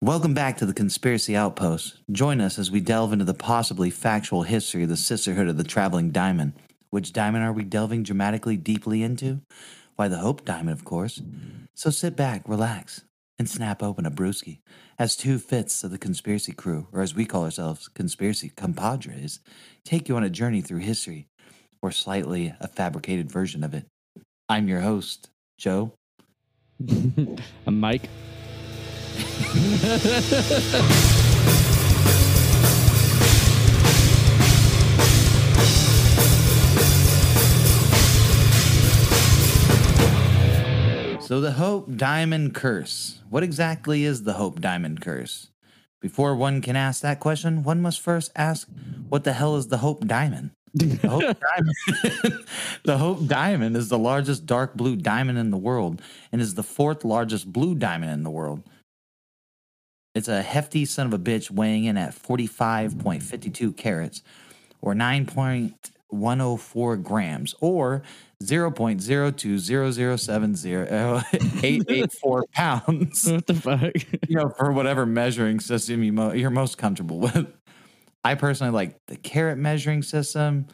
Welcome back to the Conspiracy Outpost. Join us as we delve into the possibly factual history of the Sisterhood of the Traveling Diamond. Which diamond are we delving dramatically deeply into? Why, the Hope Diamond, of course. So sit back, relax, and snap open a brewski as two fifths of the conspiracy crew, or as we call ourselves, conspiracy compadres, take you on a journey through history, or slightly a fabricated version of it. I'm your host, Joe. I'm Mike. So, the Hope Diamond Curse. What exactly is the Hope Diamond Curse? Before one can ask that question, one must first ask, what the hell is the Hope Diamond? The Hope Diamond. the Hope Diamond is the largest dark blue diamond in the world and is the fourth largest blue diamond in the world. It's a hefty son of a bitch weighing in at 45.52 carats or 9.104 grams or 0.020070884 pounds. What the fuck? You know, for whatever measuring system you mo- you're most comfortable with. I personally like the carat measuring system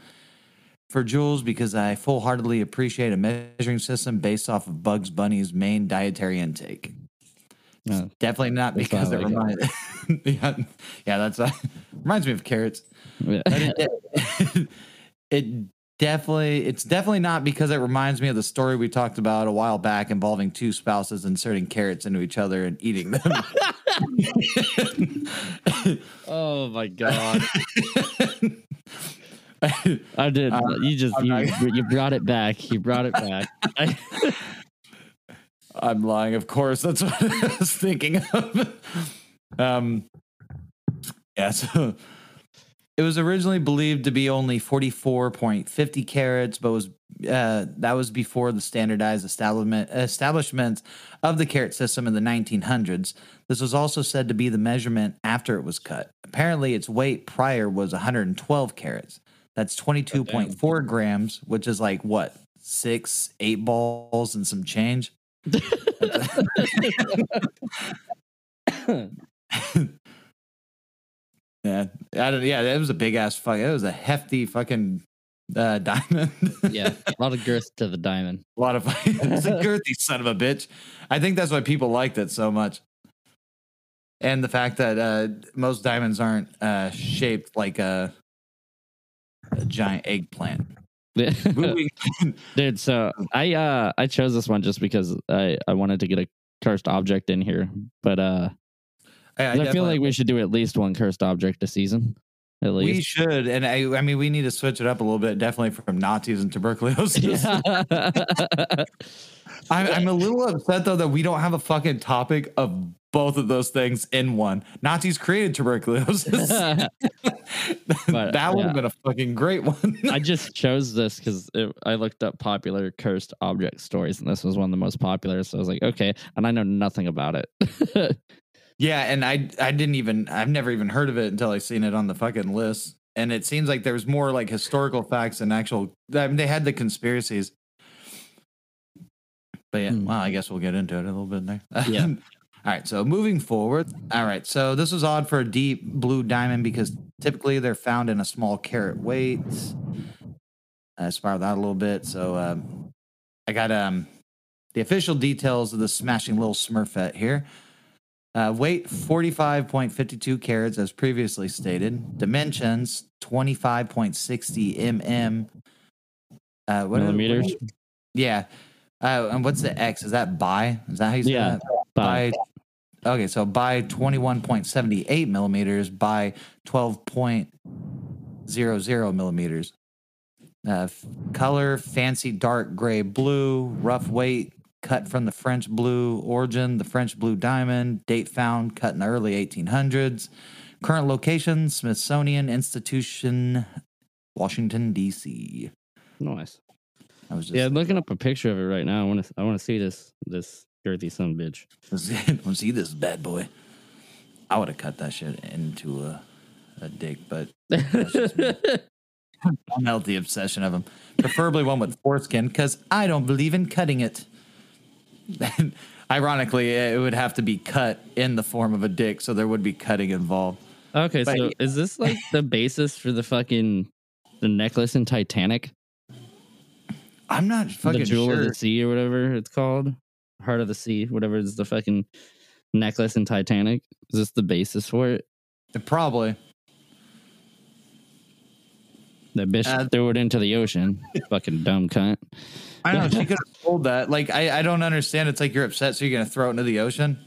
for jewels because I full heartedly appreciate a measuring system based off of Bugs Bunny's main dietary intake. No. Definitely not because it like reminds. yeah, yeah, that's uh, reminds me of carrots. Yeah. But it, it definitely, it's definitely not because it reminds me of the story we talked about a while back involving two spouses inserting carrots into each other and eating them. oh my god! I did. Uh, you just you, you brought it back. You brought it back. I, I'm lying, of course. That's what I was thinking of. Um, yeah, so it was originally believed to be only 44.50 carats, but was uh, that was before the standardized establishment establishment of the carat system in the 1900s. This was also said to be the measurement after it was cut. Apparently, its weight prior was 112 carats. That's 22.4 grams, which is like what six, eight balls and some change. Yeah, I don't, yeah, it was a big ass fuck. It was a hefty fucking uh, diamond. yeah, a lot of girth to the diamond. a lot of it's a girthy son of a bitch. I think that's why people liked it so much, and the fact that uh, most diamonds aren't uh, shaped like a, a giant eggplant. Dude, so I uh I chose this one just because I I wanted to get a cursed object in here, but uh I, I I, feel like we should do at least one cursed object a season, at least we should, and I, I mean, we need to switch it up a little bit, definitely from Nazis and tuberculosis. Yeah. I'm, I'm a little upset though that we don't have a fucking topic of both of those things in one. Nazis created tuberculosis. that would have been a fucking great one. I just chose this because I looked up popular cursed object stories, and this was one of the most popular. So I was like, okay, and I know nothing about it. yeah, and I I didn't even I've never even heard of it until I seen it on the fucking list. And it seems like there was more like historical facts and actual. I mean, they had the conspiracies. But yeah, Hmm. well, I guess we'll get into it a little bit there. Yeah. All right, so moving forward. All right, so this was odd for a deep blue diamond because typically they're found in a small carat weight. I spiraled out a little bit, so um, I got um the official details of the smashing little Smurfette here. Uh, weight 45.52 carats, as previously stated. Dimensions 25.60 mm. Uh, what are- Millimeters. yeah. Uh, and what's the X? Is that by? Is that how you say Yeah, that? By. Okay, so by 21.78 millimeters by 12.00 millimeters. Uh, color fancy dark gray blue, rough weight cut from the French blue origin, the French blue diamond, date found cut in the early 1800s. Current location Smithsonian Institution, Washington, D.C. nice. I was just Yeah, looking up a picture of it right now. I want to. I want to see this. This girthy son bitch. Let's see this bad boy. I would have cut that shit into a, a dick, but unhealthy obsession of them. Preferably one with foreskin, because I don't believe in cutting it. Ironically, it would have to be cut in the form of a dick, so there would be cutting involved. Okay, But- so is this like the basis for the fucking the necklace in Titanic? I'm not fucking the jewel sure. of the sea or whatever it's called, heart of the sea, whatever is the fucking necklace in Titanic. Is this the basis for it? Probably. That bitch Uh, threw it into the ocean. fucking dumb cunt. I don't know. She could have told that. Like, I, I don't understand. It's like you're upset, so you're gonna throw it into the ocean.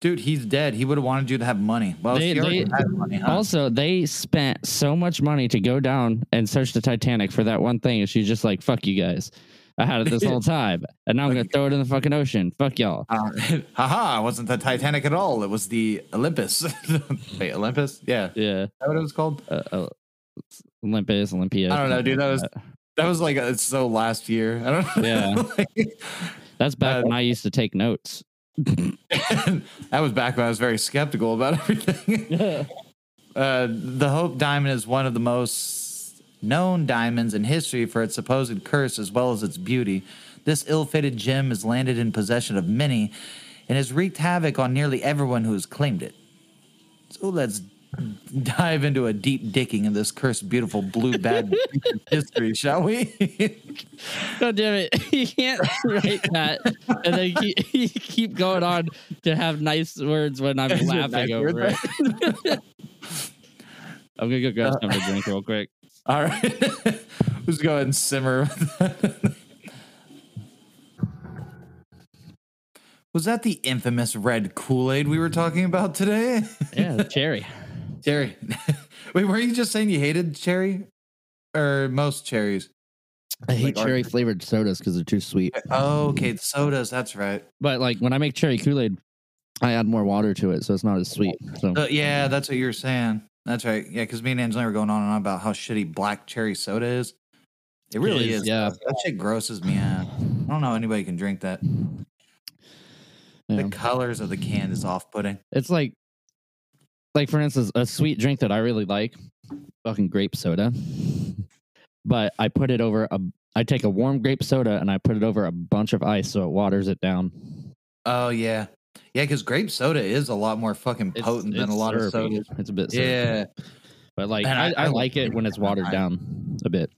Dude, he's dead. He would have wanted you to have money. Well, They- they- money, huh? Also, they spent so much money to go down and search the Titanic for that one thing, and she's just like, "Fuck you guys." I had it this whole time, and now I'm gonna throw it in the fucking ocean. Fuck y'all. Uh, haha, it wasn't the Titanic at all. It was the Olympus. Wait, Olympus? Yeah. Is Yeah, that what it was called? uh, uh, Olympus, Olympia. I don't know, dude. That was that was like it's so last year. I don't know. Yeah. Like, That's back uh, when I used to take notes. that was back when I was very skeptical about everything. Uh, the Hope Diamond is one of the most known diamonds in history for its supposed curse as well as its beauty. This ill fated gem has landed in possession of many and has wreaked havoc on nearly everyone who has claimed it. So let's dive into a deep dicking in this cursed, beautiful blue bad history, shall we? God damn it! You can't write that and then keep, keep going on to have nice words when I'm laughing over it. I'm gonna go grab something to drink real quick. All right. Let's go ahead and simmer. Was that the infamous red Kool Aid we were talking about today? Yeah, cherry. Cherry. Wait, were you just saying you hated cherry? Or most cherries? I hate Like cherry flavored sodas because they're too sweet. Oh, okay. The sodas. That's right. But like when I make cherry Kool Aid, I add more water to it, so it's not as sweet. So Uh, yeah, that's what you're saying. That's right. Yeah, because me and Angelina were going on and on about how shitty black cherry soda is. It really is, is. yeah. That shit grosses me out. I don't know how anybody can drink that. yeah. The colors of the can is off putting. it's like, like for instance, a sweet drink that I really like, fucking grape soda. But I put it over a. I take a warm grape soda and I put it over a bunch of ice so it waters it down. Oh yeah, yeah, because grape soda is a lot more fucking potent it's than a lot syrupy. of soda. It's a bit, syrupy. yeah. But like, I, I, I, like it when it's watered down a bit.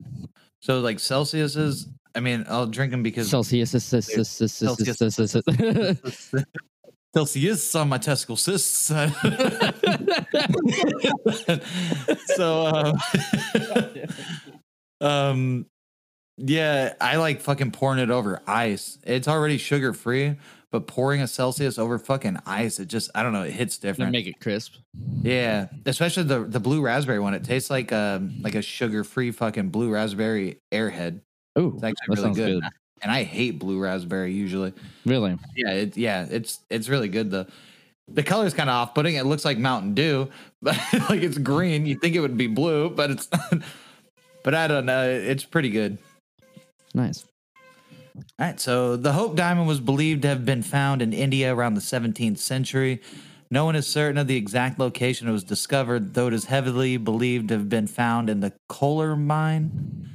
So like Celsius is. I mean, I'll drink them because Celsius is Celsius. Celsius on my testicle cysts. so, uh, um, um, yeah, I like fucking pouring it over ice. It's already sugar free, but pouring a Celsius over fucking ice, it just I don't know, it hits different. make it crisp. Yeah, especially the the blue raspberry one. It tastes like um like a sugar free fucking blue raspberry airhead. Oh, It's actually really good. good. And I hate blue raspberry usually. Really? Yeah, it, yeah, it's it's really good though. The color's kind of off putting. It looks like Mountain Dew, but like it's green. You think it would be blue, but it's not. but I don't know. It's pretty good. Nice. All right, so the Hope Diamond was believed to have been found in India around the 17th century. No one is certain of the exact location it was discovered, though it is heavily believed to have been found in the Kohler mine.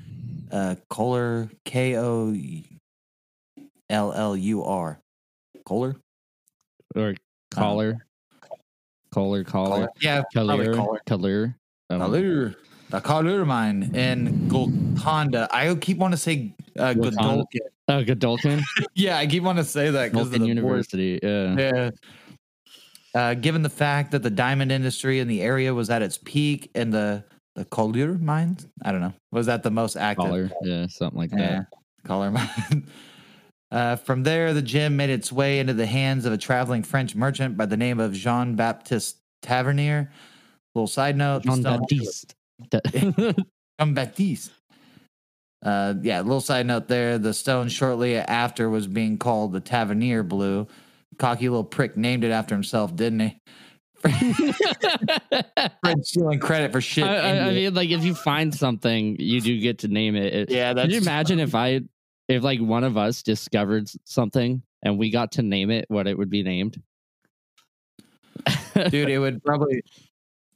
Uh, Kohler, K O L L U R. Kohler? Or collar. Collar, collar. Yeah, probably Color. Kohler. Color. I don't know. Kohler. The Kohler mine in Golconda. I keep want to say uh, Golconda. Godolphin. Oh. Yeah, I keep want to say that because of the. University. Yeah. Yeah. Uh, given the fact that the diamond industry in the area was at its peak and the the Collier mines, I don't know, was that the most active? Collar. Yeah, something like that. Yeah, Collier mine. Uh, from there, the gem made its way into the hands of a traveling French merchant by the name of Jean Baptiste Tavernier. Little side note: Jean Baptiste. Jean Baptiste. Uh, yeah, little side note there. The stone shortly after was being called the Tavernier Blue. Cocky little prick named it after himself, didn't he? Fred stealing credit for shit. I, I, mean, like if you find something, you do get to name it. It- yeah, Can you imagine if I, if like one of us discovered something and we got to name it, what it would be named? dude. It would probably.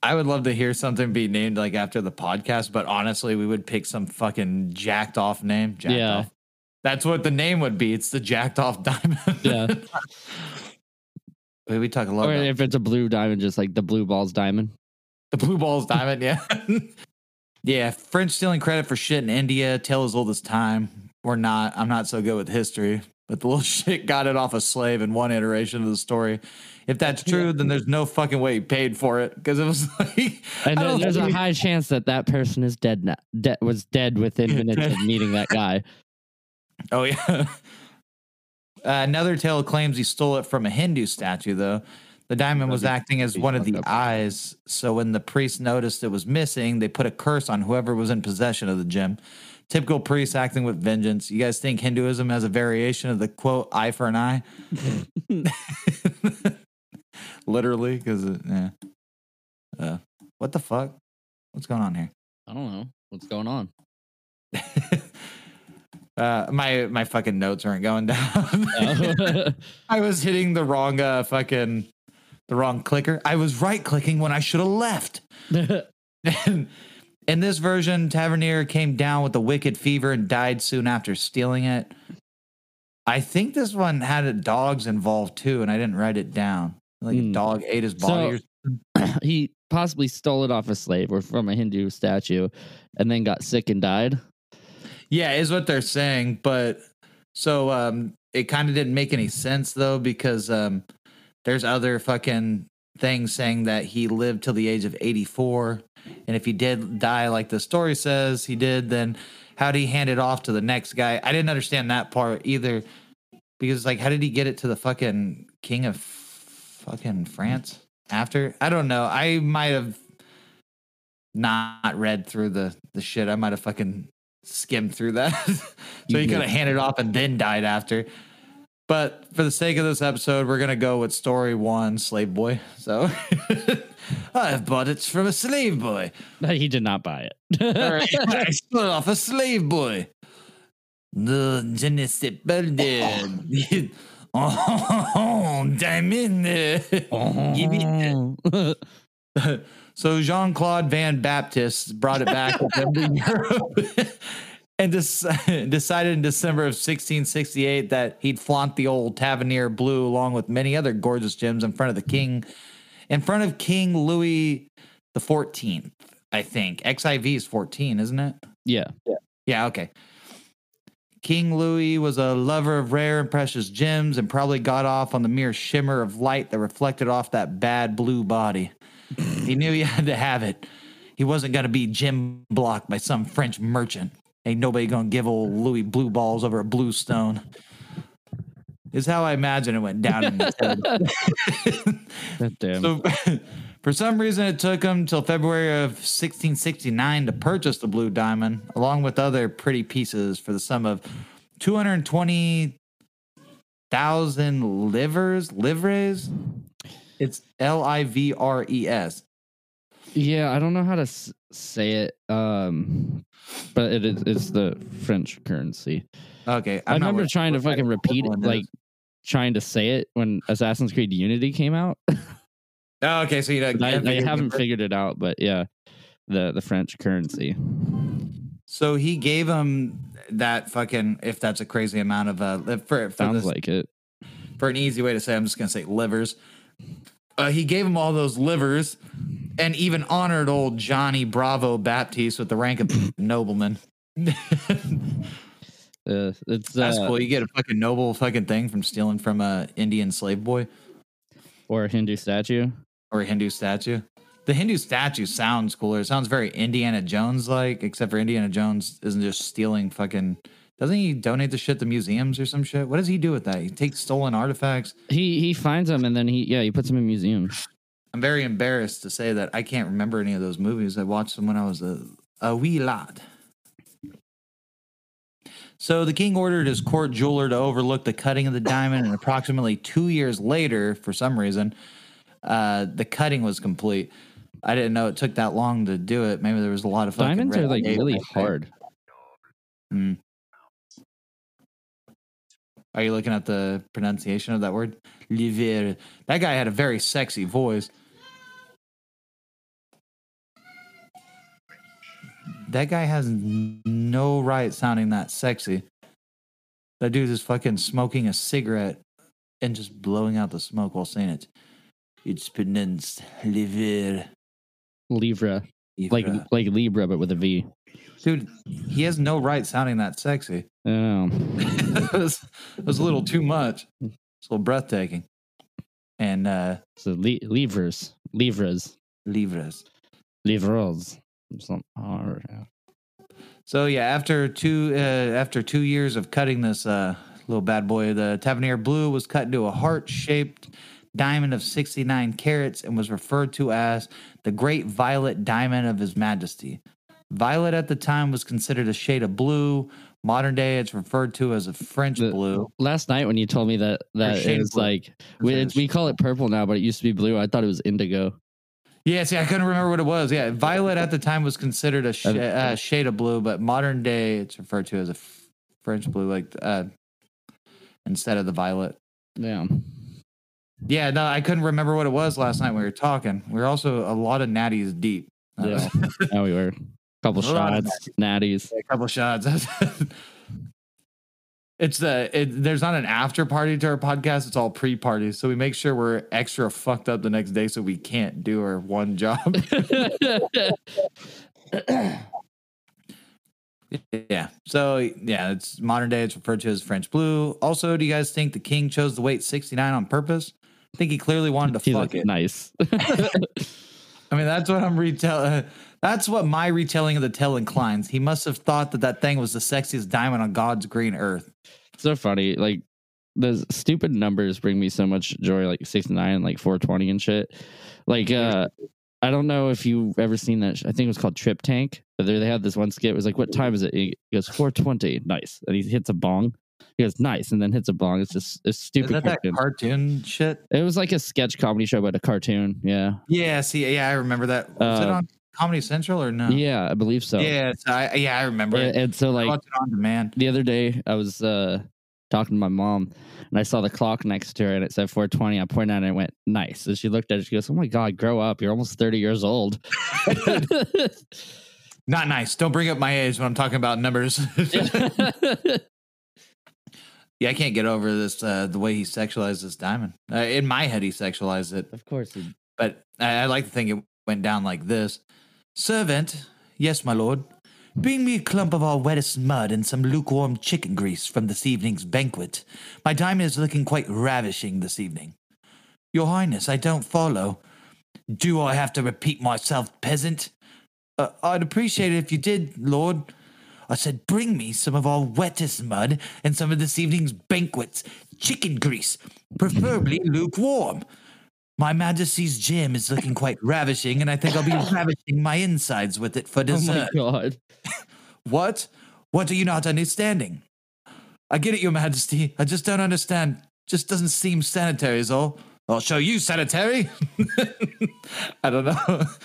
I would love to hear something be named like after the podcast, but honestly, we would pick some fucking jacked off name. Jacked Yeah. off. That's what the name would be. It's the jacked off diamond. Yeah. We talk a lot or about if it's a blue diamond, just like the blue balls diamond. the blue balls diamond. Yeah. yeah. French stealing credit for shit in India. tell as old as time. We're not. I'm not so good with history, but the little shit got it off a slave in one iteration of the story. If that's true, then there's no fucking way he paid for it because it was like. And there's a high chance that that person is dead now. De- was dead within minutes of meeting that guy. Oh yeah. Uh, another tale claims he stole it from a Hindu statue, though. The diamond was acting as one of the eyes. So when the priest noticed it was missing, they put a curse on whoever was in possession of the gem. Typical priest acting with vengeance. You guys think Hinduism has a variation of the quote "eye for an eye"? Literally, because yeah. Uh, what the fuck? What's going on here? I don't know what's going on. uh, my my fucking notes aren't going down. Oh. I was hitting the wrong uh fucking the wrong clicker. I was right clicking when I should have left. In this version, Tavernier came down with a wicked fever and died soon after stealing it. I think this one had dogs involved too, and I didn't write it down. Like a Hmm. dog ate his body. or he possibly stole it off a slave or from a Hindu statue, and then got sick and died. Yeah, is what they're saying, but so um it kind of didn't make any sense though because um there's other fucking things saying that he lived till the age of 84 and if he did die like the story says he did then how would he hand it off to the next guy? I didn't understand that part either because like how did he get it to the fucking king of fucking France after? I don't know. I might have not read through the the shit. I might have fucking skimmed through that. so You he could have handed off and then died after. But for the sake of this episode, we're gonna go with story one, slave boy. So I've bought it from a slave boy. He did not buy it. right, I stole it off a slave boy. No, je ne sais pas. Oh, diamond. Give it. so Jean Claude Van Baptist brought it back with him to Europe and dec- decided in December of 1668 that he'd flaunt the old Tavernier blue along with many other gorgeous gems in front of the king, in front of King Louis the 14th, I think. XIV is 14, isn't it? yeah. Yeah, Yeah, okay. King Louis was a lover of rare and precious gems and probably got off on the mere shimmer of light that reflected off that bad blue body. he knew he had to have it. He wasn't going to be gem blocked by some French merchant. Ain't nobody going to give old Louis blue balls over a blue stone. Is how I imagine it went down in his head. Damn. So, for some reason, it took him till February of 1669 to purchase the blue diamond, along with other pretty pieces, for the sum of 220,000 livers, livres. It's L I V R E S. yeah, I don't know how to s- say it. Um, but it is it's the French currency. Okay, i I'm not remember wor- trying to fucking repeat it, like trying to say it when Assassin's Creed Unity came out. Oh, okay, so you know, I, I haven't figured it out, but yeah, the the French currency. So he gave him that fucking, if that's a crazy amount of uh, for, for Sounds this- like it. for an easy way to say, I'm just gonna say livers. Uh, he gave him all those livers, and even honored old Johnny Bravo Baptiste with the rank of nobleman. Uh, it's That's uh, cool. You get a fucking noble fucking thing from stealing from a Indian slave boy or a Hindu statue. or a Hindu statue. The Hindu statue sounds cooler. It sounds very Indiana Jones like, except for Indiana Jones isn't just stealing fucking. Doesn't he donate the shit to museums or some shit? What does he do with that? He takes stolen artifacts. He he finds them and then he yeah he puts them in museums. I'm very embarrassed to say that I can't remember any of those movies. I watched them when I was a, a wee lad. So the king ordered his court jeweler to overlook the cutting of the diamond, and approximately two years later, for some reason, uh, the cutting was complete. I didn't know it took that long to do it. Maybe there was a lot of fucking Diamonds are like really hard. Mm. Are you looking at the pronunciation of that word? Liver. That guy had a very sexy voice. That guy has no right sounding that sexy. That dude is fucking smoking a cigarette and just blowing out the smoke while saying it. It's pronounced liver. Libra, like like Libra, but with a V. dude, he has no right sounding that sexy. Oh, it, was, it was a little too much. It's a little breathtaking. And uh so li- livres, livres, livres. livres. So yeah, after two uh, after two years of cutting this uh, little bad boy, the Tavernier Blue was cut into a heart-shaped diamond of 69 carats and was referred to as the Great Violet Diamond of His Majesty. Violet at the time was considered a shade of blue. Modern day, it's referred to as a French The- blue. Last night when you told me that that shade it was blue. like we, we call it purple now, but it used to be blue. I thought it was indigo. Yeah, see, I couldn't remember what it was. Yeah, violet at the time was considered a sh- uh, shade of blue, but modern day it's referred to as a f- French blue, like uh, instead of the violet. Yeah. Yeah, no, I couldn't remember what it was last night when we were talking. We were also a lot of natties deep. Yeah. Now we were. Couple A lot of shots, natties. a couple shots. it's the it, there's not an after party to our podcast. It's all pre party, so we make sure we're extra fucked up the next day, so we can't do our one job. Yeah. So yeah, it's modern day. It's referred to as French blue. Also, do you guys think the king chose the weight 69 on purpose? I think he clearly wanted to He's fuck it. nice. I mean, that's what I'm retelling. That's what my retelling of the tale inclines. He must have thought that that thing was the sexiest diamond on God's green earth. so funny. Like the stupid numbers bring me so much joy, like 69, like 420 and shit. Like, uh, I don't know if you've ever seen that. sh- I think it was called Trip Tank. But there they had this one skit. It was like, "What time is it?" He goes, "420." Nice, and he hits a bong. He goes, "Nice," and then hits a bong. It's just it's stupid. that that cartoon. cartoon shit? it was like a sketch comedy show, but a cartoon. Yeah, Yeah. See, yeah, I remember that. Was it Uh, on Comedy Central or no? yeah, I believe so. Yeah. it's- I, yeah, I remember and, and so like on demand. the other day I was uh talking to my mom and I saw the clock next to her and it said 420. I pointed at it and went, nice. And she looked at it, she goes, Oh my god, grow up. You're almost 30 years old. Not nice. Don't bring up my age when I'm talking about numbers. yeah, I can't get over this. Uh, the way he sexualized this diamond. Uh, in my head, he sexualized it, of course. he- but I, I like to think it went down like this: Servant, yes, my lord. Bring me a clump of our wettest mud and some lukewarm chicken grease from this evening's banquet. My diamond is looking quite ravishing this evening. Your Highness, I don't follow. Do I have to repeat myself, peasant? Uh, I'd appreciate it if you did, Lord. I said, bring me some of our wettest mud and some of this evening's banquets. Chicken grease, preferably lukewarm. My Majesty's gem is looking quite ravishing, and I think I'll be ravishing my insides with it for dessert. Oh my god. what? What are you not understanding? I get it, Your Majesty. I just don't understand. Just doesn't seem sanitary, is all. I'll show you sanitary. I don't know.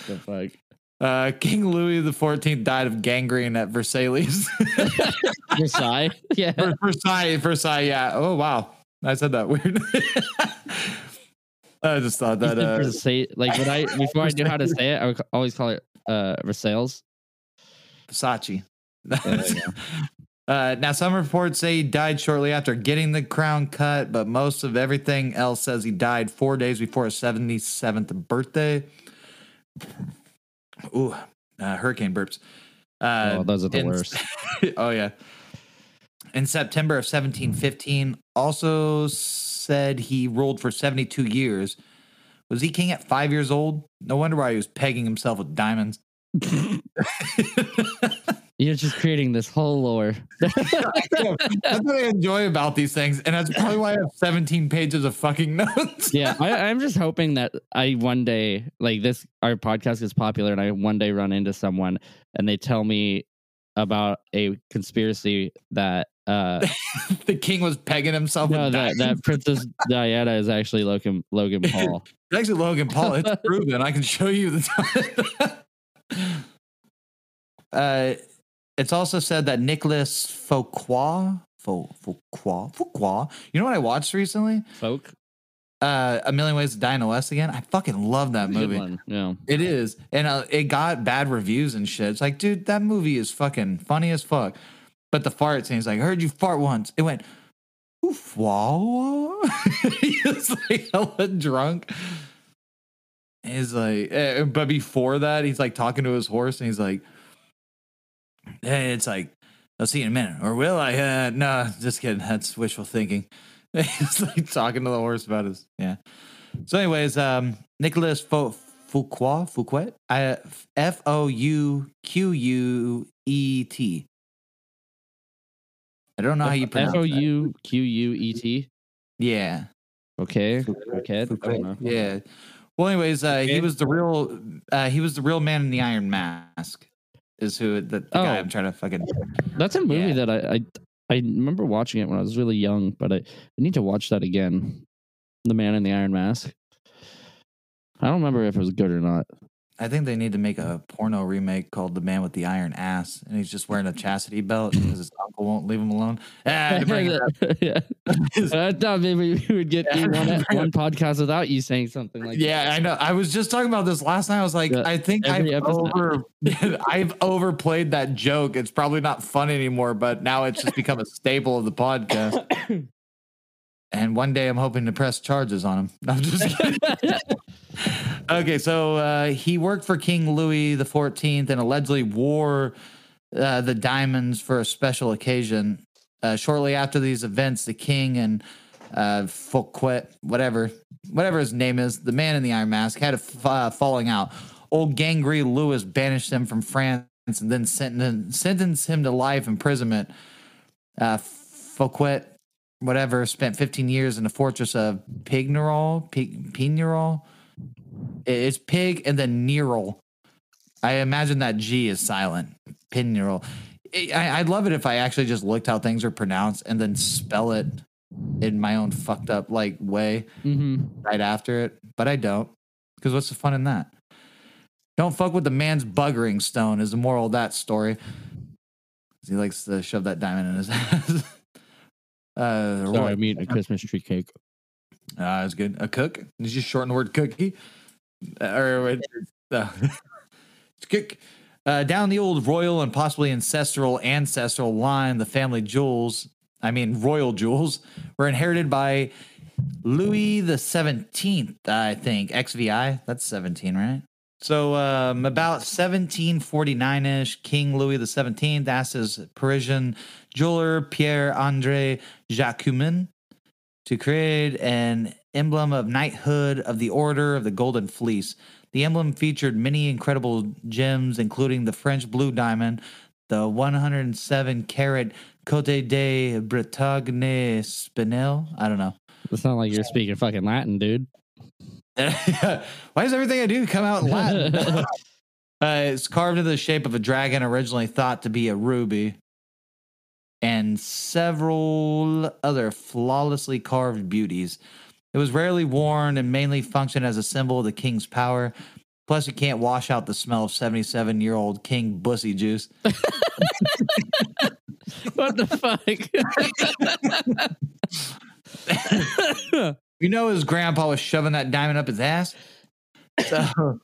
The fuck. Uh, King Louis the Fourteenth died of gangrene at Versailles. Versailles? Yeah. Versailles, Versailles. Yeah. Oh wow, I said that weird. I just thought that. Uh, Versailles, like when I before I knew how to say it, I would always call it uh Versailles. Versace. Uh, now, some reports say he died shortly after getting the crown cut, but most of everything else says he died four days before his 77th birthday. Ooh, uh, hurricane burps. Uh, Oh, those are the in- worst. oh, yeah. In September of 1715, also said he ruled for 72 years. Was he king at five years old? No wonder why he was pegging himself with diamonds. You're just creating this whole lore. That's what I enjoy about these things, and that's probably why I have 17 pages of fucking notes. yeah, I, I'm just hoping that I one day, like this, our podcast is popular, and I one day run into someone and they tell me about a conspiracy that uh the king was pegging himself no that, that Princess Diana is actually Logan Logan Paul. It's actually Logan Paul. It's proven. I can show you the time. uh, it's also said that Nicholas Foucault, Fou- Foucault, Foucault. You know what I watched recently? Folk, Uh, A Million Ways to Die in the West again. I fucking love that movie. Yeah, It is, and uh, it got bad reviews and shit. It's like, dude, that movie is fucking funny as fuck. But the fart scene is like, I heard you fart once. It went, Oof, wah. he's like hella drunk. He's like, eh, but before that, he's like talking to his horse, and he's like, "Hey, it's like, I'll see you in a minute, or will I? Uh, no, just kidding. That's wishful thinking." he's like talking to the horse about his yeah. So, anyways, um, Nicholas Fou- Fouquet, Fouquet, F O U Q U E T. I don't know how you pronounce it. F O U Q U E T. Yeah. Okay. Fouquet. Okay. I don't know. Yeah. Well, anyways, uh, he was the real uh, he was the real man in the Iron Mask. Is who the, the guy Oh. I'm trying to fucking. That's a movie Yeah. that I, I I remember watching it when I was really young, but I, I need to watch that again. The Man in the Iron Mask. I don't remember if it was good or not. I think they need to make a porno remake called The Man with the Iron Ass, and he's just wearing a chastity belt because his uncle won't leave him alone. Ah, yeah. I thought maybe we would get through one, one podcast without you saying something like yeah, I know. I was just talking about this last night. I was like, Yeah, I think I've episode. over, I've overplayed that joke. It's probably not fun anymore, but now it's just become a staple of the podcast. And one day I'm hoping to press charges on him. I'm just kidding. that. Okay, so uh, he worked for King Louis the Fourteenth and allegedly wore uh, the diamonds for a special occasion. Uh, shortly after these events, the king and uh, Fouquet, whatever, whatever his name is, the man in the iron mask, had a f- uh, falling out. Old Gangry Louis banished him from France and then sentenced, him to life imprisonment. Uh, Fouquet, whatever, spent 15 years in the fortress of Pignerol, Pig, Pignerol. It's pig and then Nerol. I imagine that G is silent. Pignerol. I, I'd love it if I actually just looked how things are pronounced and then spell it in my own fucked up like way hmm right after it, but I don't. Because what's the fun in that? Don't fuck with the man's buggering stone is the moral of that story. He likes to shove that diamond in his ass. uh, Sorry, I mean a Christmas tree cake. Ah, that's good. A cook? Did you just shorten the word cookie? Or uh. Uh, down the old royal and possibly ancestral ancestral line, the family jewels, I mean royal jewels, were inherited by Louis the Seventeenth, I think. XVI, that's seventeen, right? So um, about 1749-ish, King Louis the Seventeenth asked his Parisian jeweler Pierre Andre Jacquemin to create an emblem of knighthood of the Order of the Golden Fleece. The emblem featured many incredible gems, including the French blue diamond, the 107 carat Cote de Bretagne Spinel. I don't know. It's not like you're speaking fucking Latin, dude. Why does everything I do come out in Latin? uh, it's carved into the shape of a dragon, originally thought to be a ruby, and several other flawlessly carved beauties. It was rarely worn and mainly functioned as a symbol of the king's power. Plus, you can't wash out the smell of 77 year old King Bussy juice. what the fuck? You know, his grandpa was shoving that diamond up his ass. So,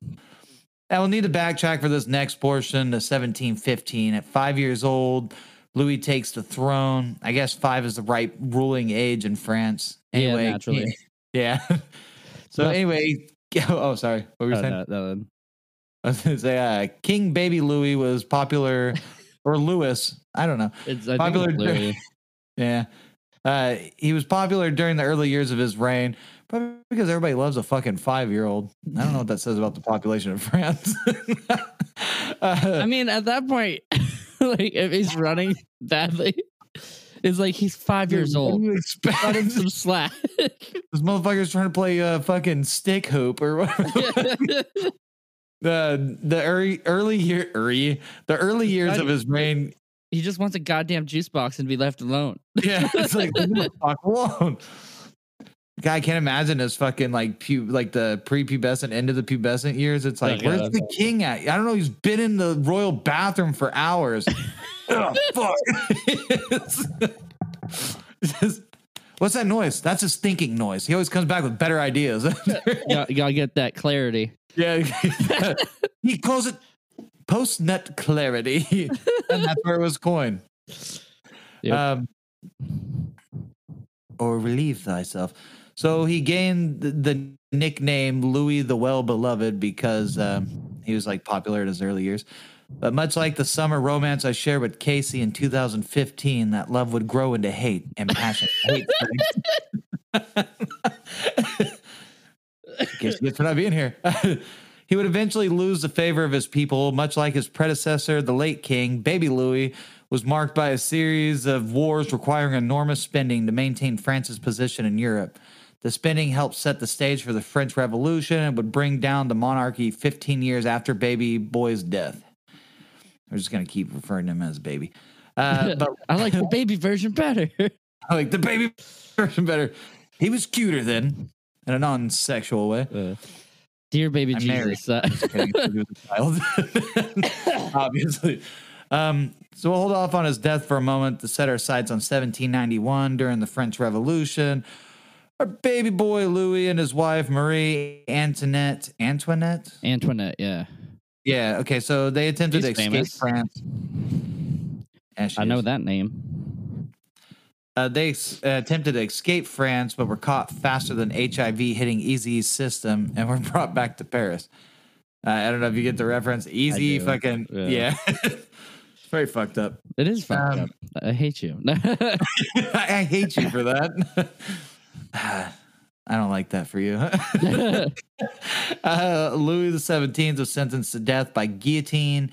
I will need to backtrack for this next portion to 1715. At five years old, Louis takes the throne. I guess five is the right ruling age in France. Yeah, Anyway, naturally. Yeah. So anyway, oh sorry, what were you Oh, saying? no, no, no. I was gonna say uh, King Baby Louis was popular, or Louis, I don't know. It's I Popular think it's Louis. Yeah. Uh, he was popular during the early years of his reign, probably because everybody loves a fucking five year old. I don't know what that says about the population of France. uh, I mean, at that point, like if he's running badly, it's like he's five years what do old. you expect? Cut him some slack. This motherfucker's trying to play uh, fucking stick hoop or whatever. the the early early year early, the early years of his reign. he just wants a goddamn juice box and be left alone. Yeah, it's like leave fuck alone. Guy, I can't imagine his fucking like pu- like the pre-pubescent end of the pubescent years. It's like, Oh, where's God. the king at? I don't know. He's been in the royal bathroom for hours. oh fuck! It's- it's just- what's that noise? That's his thinking noise. He always comes back with better ideas. you, gotta, you gotta get that clarity. yeah, he calls it post-nut clarity, and that's where it was coined. Yep. Um, or relieve thyself. So he gained the, nickname Louis the Well Beloved because um, he was like popular in his early years. But much like the summer romance I shared with Casey in 2015, that love would grow into hate and passion. hate Casey gets for not being here. he would eventually lose the favor of his people, much like his predecessor, the late king, Baby Louis, was marked by a series of wars requiring enormous spending to maintain France's position in Europe. The spending helped set the stage for the French Revolution and would bring down the monarchy 15 years after Baby Boy's death. We're just going to keep referring to him as Baby. Uh, but I like the baby version better. I like the baby version better. He was cuter then, in a non-sexual way. Uh, dear baby I'm Jesus. uh, Just kidding, he was a child. Obviously. Um, so we'll hold off on his death for a moment to set our sights on 1791 during the French Revolution. Our baby boy Louis and his wife Marie Antoinette. Antoinette? Antoinette, yeah. Yeah. Okay. So they attempted to escape famous. France. Yeah, I know is. that name. Uh, they s- uh, attempted to escape France, but were caught faster than HIV hitting Eazy's system and were brought back to Paris. Uh, I don't know if you get the reference. Easy, fucking Yeah. yeah. it's very fucked up. It is fucked Um, up. I hate you. I hate you for that. I don't like that for you. uh, Louis the Seventeenth was sentenced to death by guillotine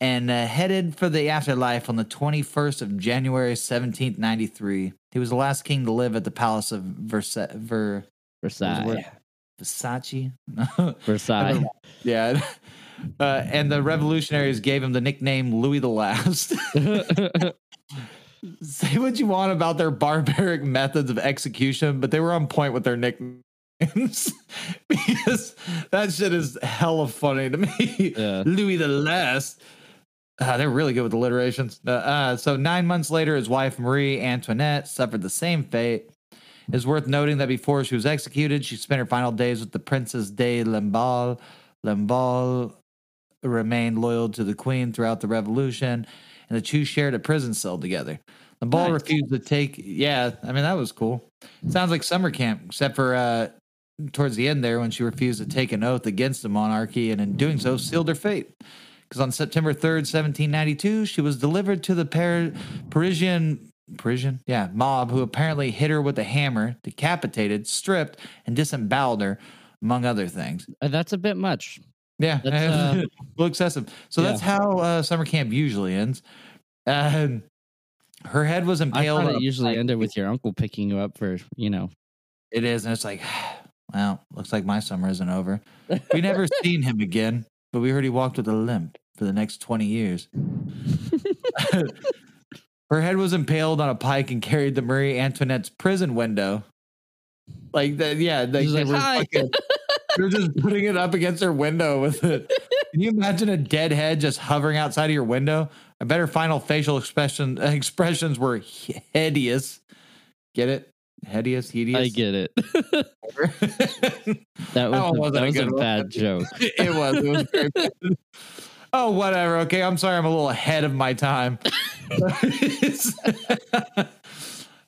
and uh, headed for the afterlife on the 21st of January 1793. He was the last king to live at the palace of Versa- Ver- Versailles. Versace. Versailles. yeah. Uh, and the revolutionaries gave him the nickname Louis the Last. Say what you want about their barbaric methods of execution, but they were on point with their nicknames because that shit is hella funny to me. Yeah. Louis the Last. Uh, they're really good with alliterations. Uh, uh, so nine months later, his wife Marie Antoinette suffered the same fate. It's worth noting that before she was executed, she spent her final days with the Princess de Lamballe. Lamballe remained loyal to the queen throughout the revolution, and the two shared a prison cell together. Lamballe Nice. refused to take. Yeah, I mean that was cool. Sounds like summer camp, except for uh, towards the end there when she refused to take an oath against the monarchy, and in doing so sealed her fate. Because on September third, seventeen ninety two, she was delivered to the Par- Parisian. Parisian, yeah, mob who apparently hit her with a hammer, decapitated, stripped, and disemboweled her, among other things. Uh, That's a bit much. Yeah, That's, uh, a little excessive. So that's how uh, summer camp usually ends. Um, her head was impaled. it usually ended with your uncle picking you up for, you know. It is, and it's like, well, looks like my summer isn't over. We never seen him again, but we heard he walked with a limp for the next twenty years. her head was impaled on a pike and carried to Marie Antoinette's prison window. Like that, yeah. Like they like, were "Hi." fucking- they were just putting it up against their window with it. Can you imagine a dead head just hovering outside of your window? I bet her final facial expression expressions were hideous. Get it? Hideous, hideous. I get it. That was, one a, wasn't that was a one. bad joke. it was. It was very bad. Oh, whatever. Okay, I'm sorry. I'm a little ahead of my time.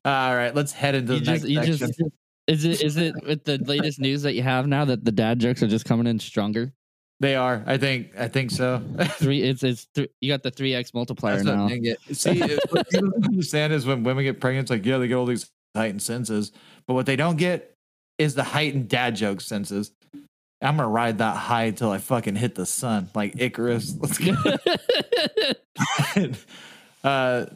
All right, let's head into You the just, next you section. just, is it, is it with the latest news that you have now that the dad jokes are just coming in stronger? They are. I think. I think so. Three, it's, it's, th- you got the 3x multiplier That's now. See, what people don't understand is when women get pregnant, it's like, yeah, they get all these heightened senses, but what they don't get is the heightened dad joke senses. I'm gonna ride that high until I fucking hit the sun, like Icarus. Let's go. uh,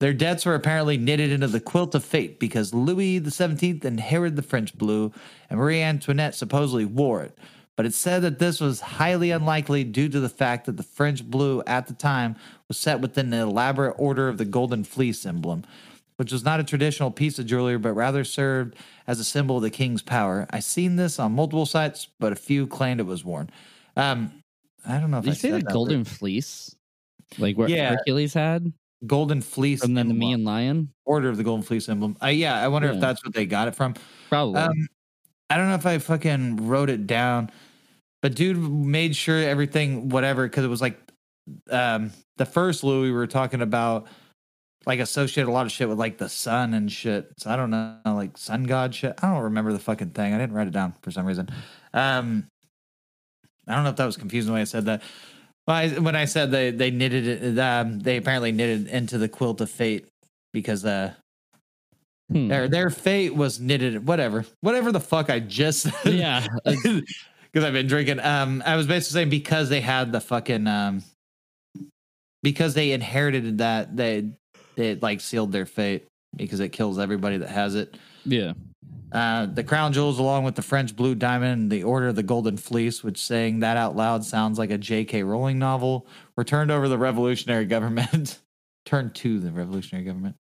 their deaths were apparently knitted into the quilt of fate because Louis XVII inherited the French blue, and Marie Antoinette supposedly wore it. But it's said that this was highly unlikely due to the fact that the French blue at the time was set within the elaborate order of the golden fleece emblem, which was not a traditional piece of jewelry, but rather served as a symbol of the king's power. I've seen this on multiple sites, but a few claimed it was worn. Um, I don't know if Did I you say the golden fleece? Like what Yeah. Hercules had golden fleece from the emblem. Nemean lion? order of the golden fleece emblem. Uh, yeah, I wonder if that's what they got it from. Probably. Um, I don't know if I fucking wrote it down, but dude made sure everything, whatever, because it was like um, the first Louis we were talking about like associate a lot of shit with like the sun and shit. So I don't know, like sun god shit. I don't remember the fucking thing. I didn't write it down for some reason. Um, I don't know if that was confusing the way I said that. Well, I, when I said they they knitted it, um, they apparently knitted into the quilt of fate because uh Hmm. their their fate was knitted. Whatever, whatever the fuck I just. Yeah. uh, because I've been drinking. Um, I was basically saying because they had the fucking um, because they inherited that they they like sealed their fate because it kills everybody that has it. yeah. Uh, the crown jewels, along with the French blue diamond, and the Order of the Golden Fleece, which saying that out loud sounds like a J.K. Rowling novel, were turned over to the revolutionary government. turned to the revolutionary government.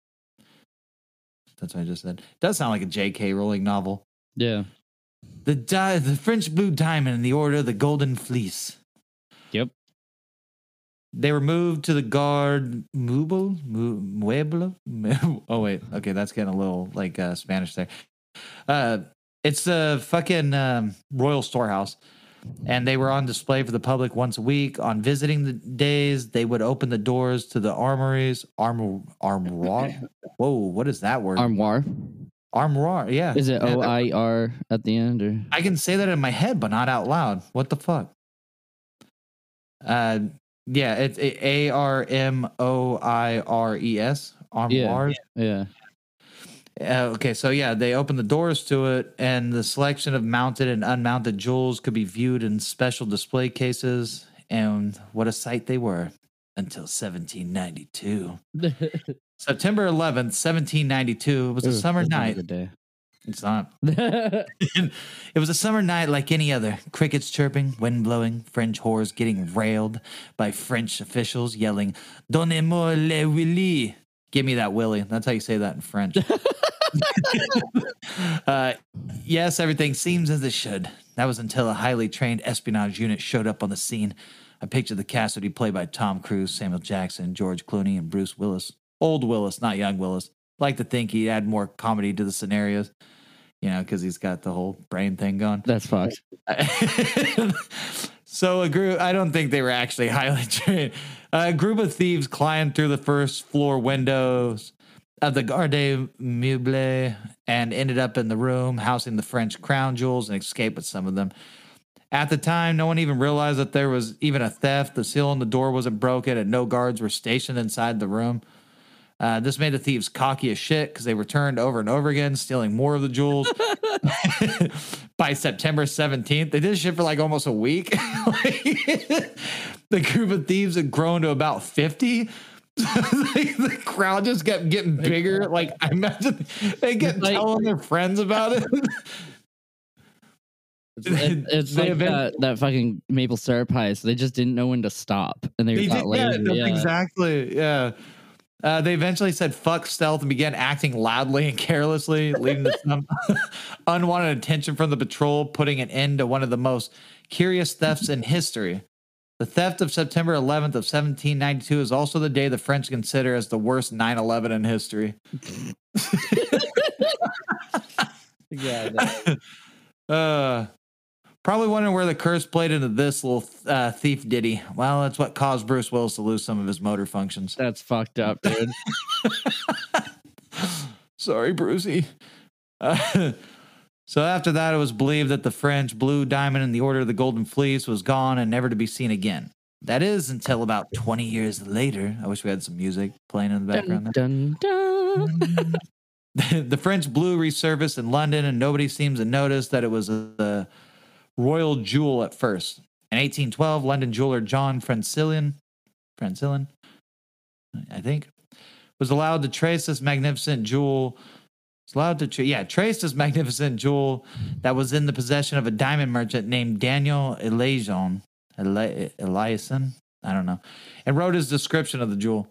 That's what I just said. It does sound like a J.K. Rowling novel. Yeah. The di- the French blue diamond and the Order of the Golden Fleece. Yep. They were moved to the Guard Mubel, Mu- Mueblo. Oh wait, okay, that's getting a little like uh, Spanish there. Uh, it's a fucking um, royal storehouse, and they were on display for the public once a week. On visiting the days, they would open the doors to the armories. Armor, armoire. Whoa, what is that word? Armoire. armoire. Yeah, Is it O I R at the end or? I can say that in my head, but not out loud. What the fuck? Uh, yeah, it's A R M O I R E S. Armoires. Yeah. Uh, okay, so yeah, they opened the doors to it, and the selection of mounted and unmounted jewels could be viewed in special display cases. And what a sight they were until 1792. September 11th, 1792. It was a summer that's a night. day. It's not. it was a summer night like any other. Crickets chirping, wind blowing, French whores getting railed by French officials yelling, Donnez-moi le Willy. Give me that Willy. That's how you say that in French. uh, yes, everything seems as it should. That was until a highly trained espionage unit showed up on the scene. I pictured the cast would be played by Tom Cruise, Samuel Jackson, George Clooney, and Bruce Willis. Old Willis, not young Willis. Like to think he'd add more comedy to the scenarios, you know, because he's got the whole brain thing going. That's fucked. so a group, I don't think they were actually highly trained. A group of thieves climbed through the first floor windows of the Garde Meuble and ended up in the room housing the French crown jewels and escaped with some of them. At the time, no one even realized that there was even a theft. The seal on the door wasn't broken, and no guards were stationed inside the room. Uh, this made the thieves cocky as shit because they returned over and over again, stealing more of the jewels. By September 17th, they did shit for like almost a week. Like, the group of thieves had grown to about 50. The crowd just kept getting bigger. Like, I imagine they kept Like- telling their friends about it. It's, it- it's They like event- that, that fucking maple syrup heist. They just didn't know when to stop, and they, They got did, yeah, yeah. exactly. Yeah. Uh, they eventually said fuck stealth and began acting loudly and carelessly, leading to some unwanted attention from the patrol, putting an end to one of the most curious thefts in history. The theft of September 11th of 1792 is also the day the French consider as the worst 9/11 in history. Yeah, Uh, probably wondering where the curse played into this little uh, thief ditty. Well, that's what caused Bruce Willis to lose some of his motor functions. that's fucked up, dude. Sorry, Brucey. Uh, so after that, it was believed that the French Blue Diamond in the Order of the Golden Fleece was gone and never to be seen again. That is until about 20 years later. I wish we had some music playing in the background. dun, dun, dun. the French Blue resurfaced in London, and nobody seems to notice that it was a, a royal jewel at first. In 1812, London jeweler John Francilian, Francilian, I think, was allowed to trace this magnificent jewel. Was allowed to, tra- yeah, trace this magnificent jewel that was in the possession of a diamond merchant named Daniel Eliason, Eli- Eliason, I don't know, and wrote his description of the jewel.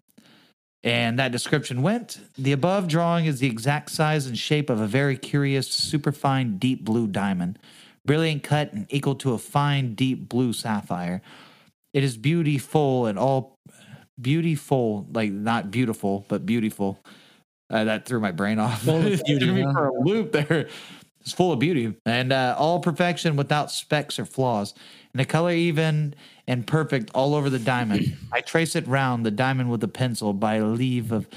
And that description went the above drawing is the exact size and shape of a very curious, superfine deep blue diamond, brilliant cut and equal to a fine deep blue sapphire. It is beautiful and all beautiful, like not beautiful, but beautiful. Uh, that threw my brain off. Full of It beauty, threw me for a loop there. It's full of beauty and uh, all perfection without specks or flaws. And the color even and perfect all over the diamond. I trace it round the diamond with a pencil by leave of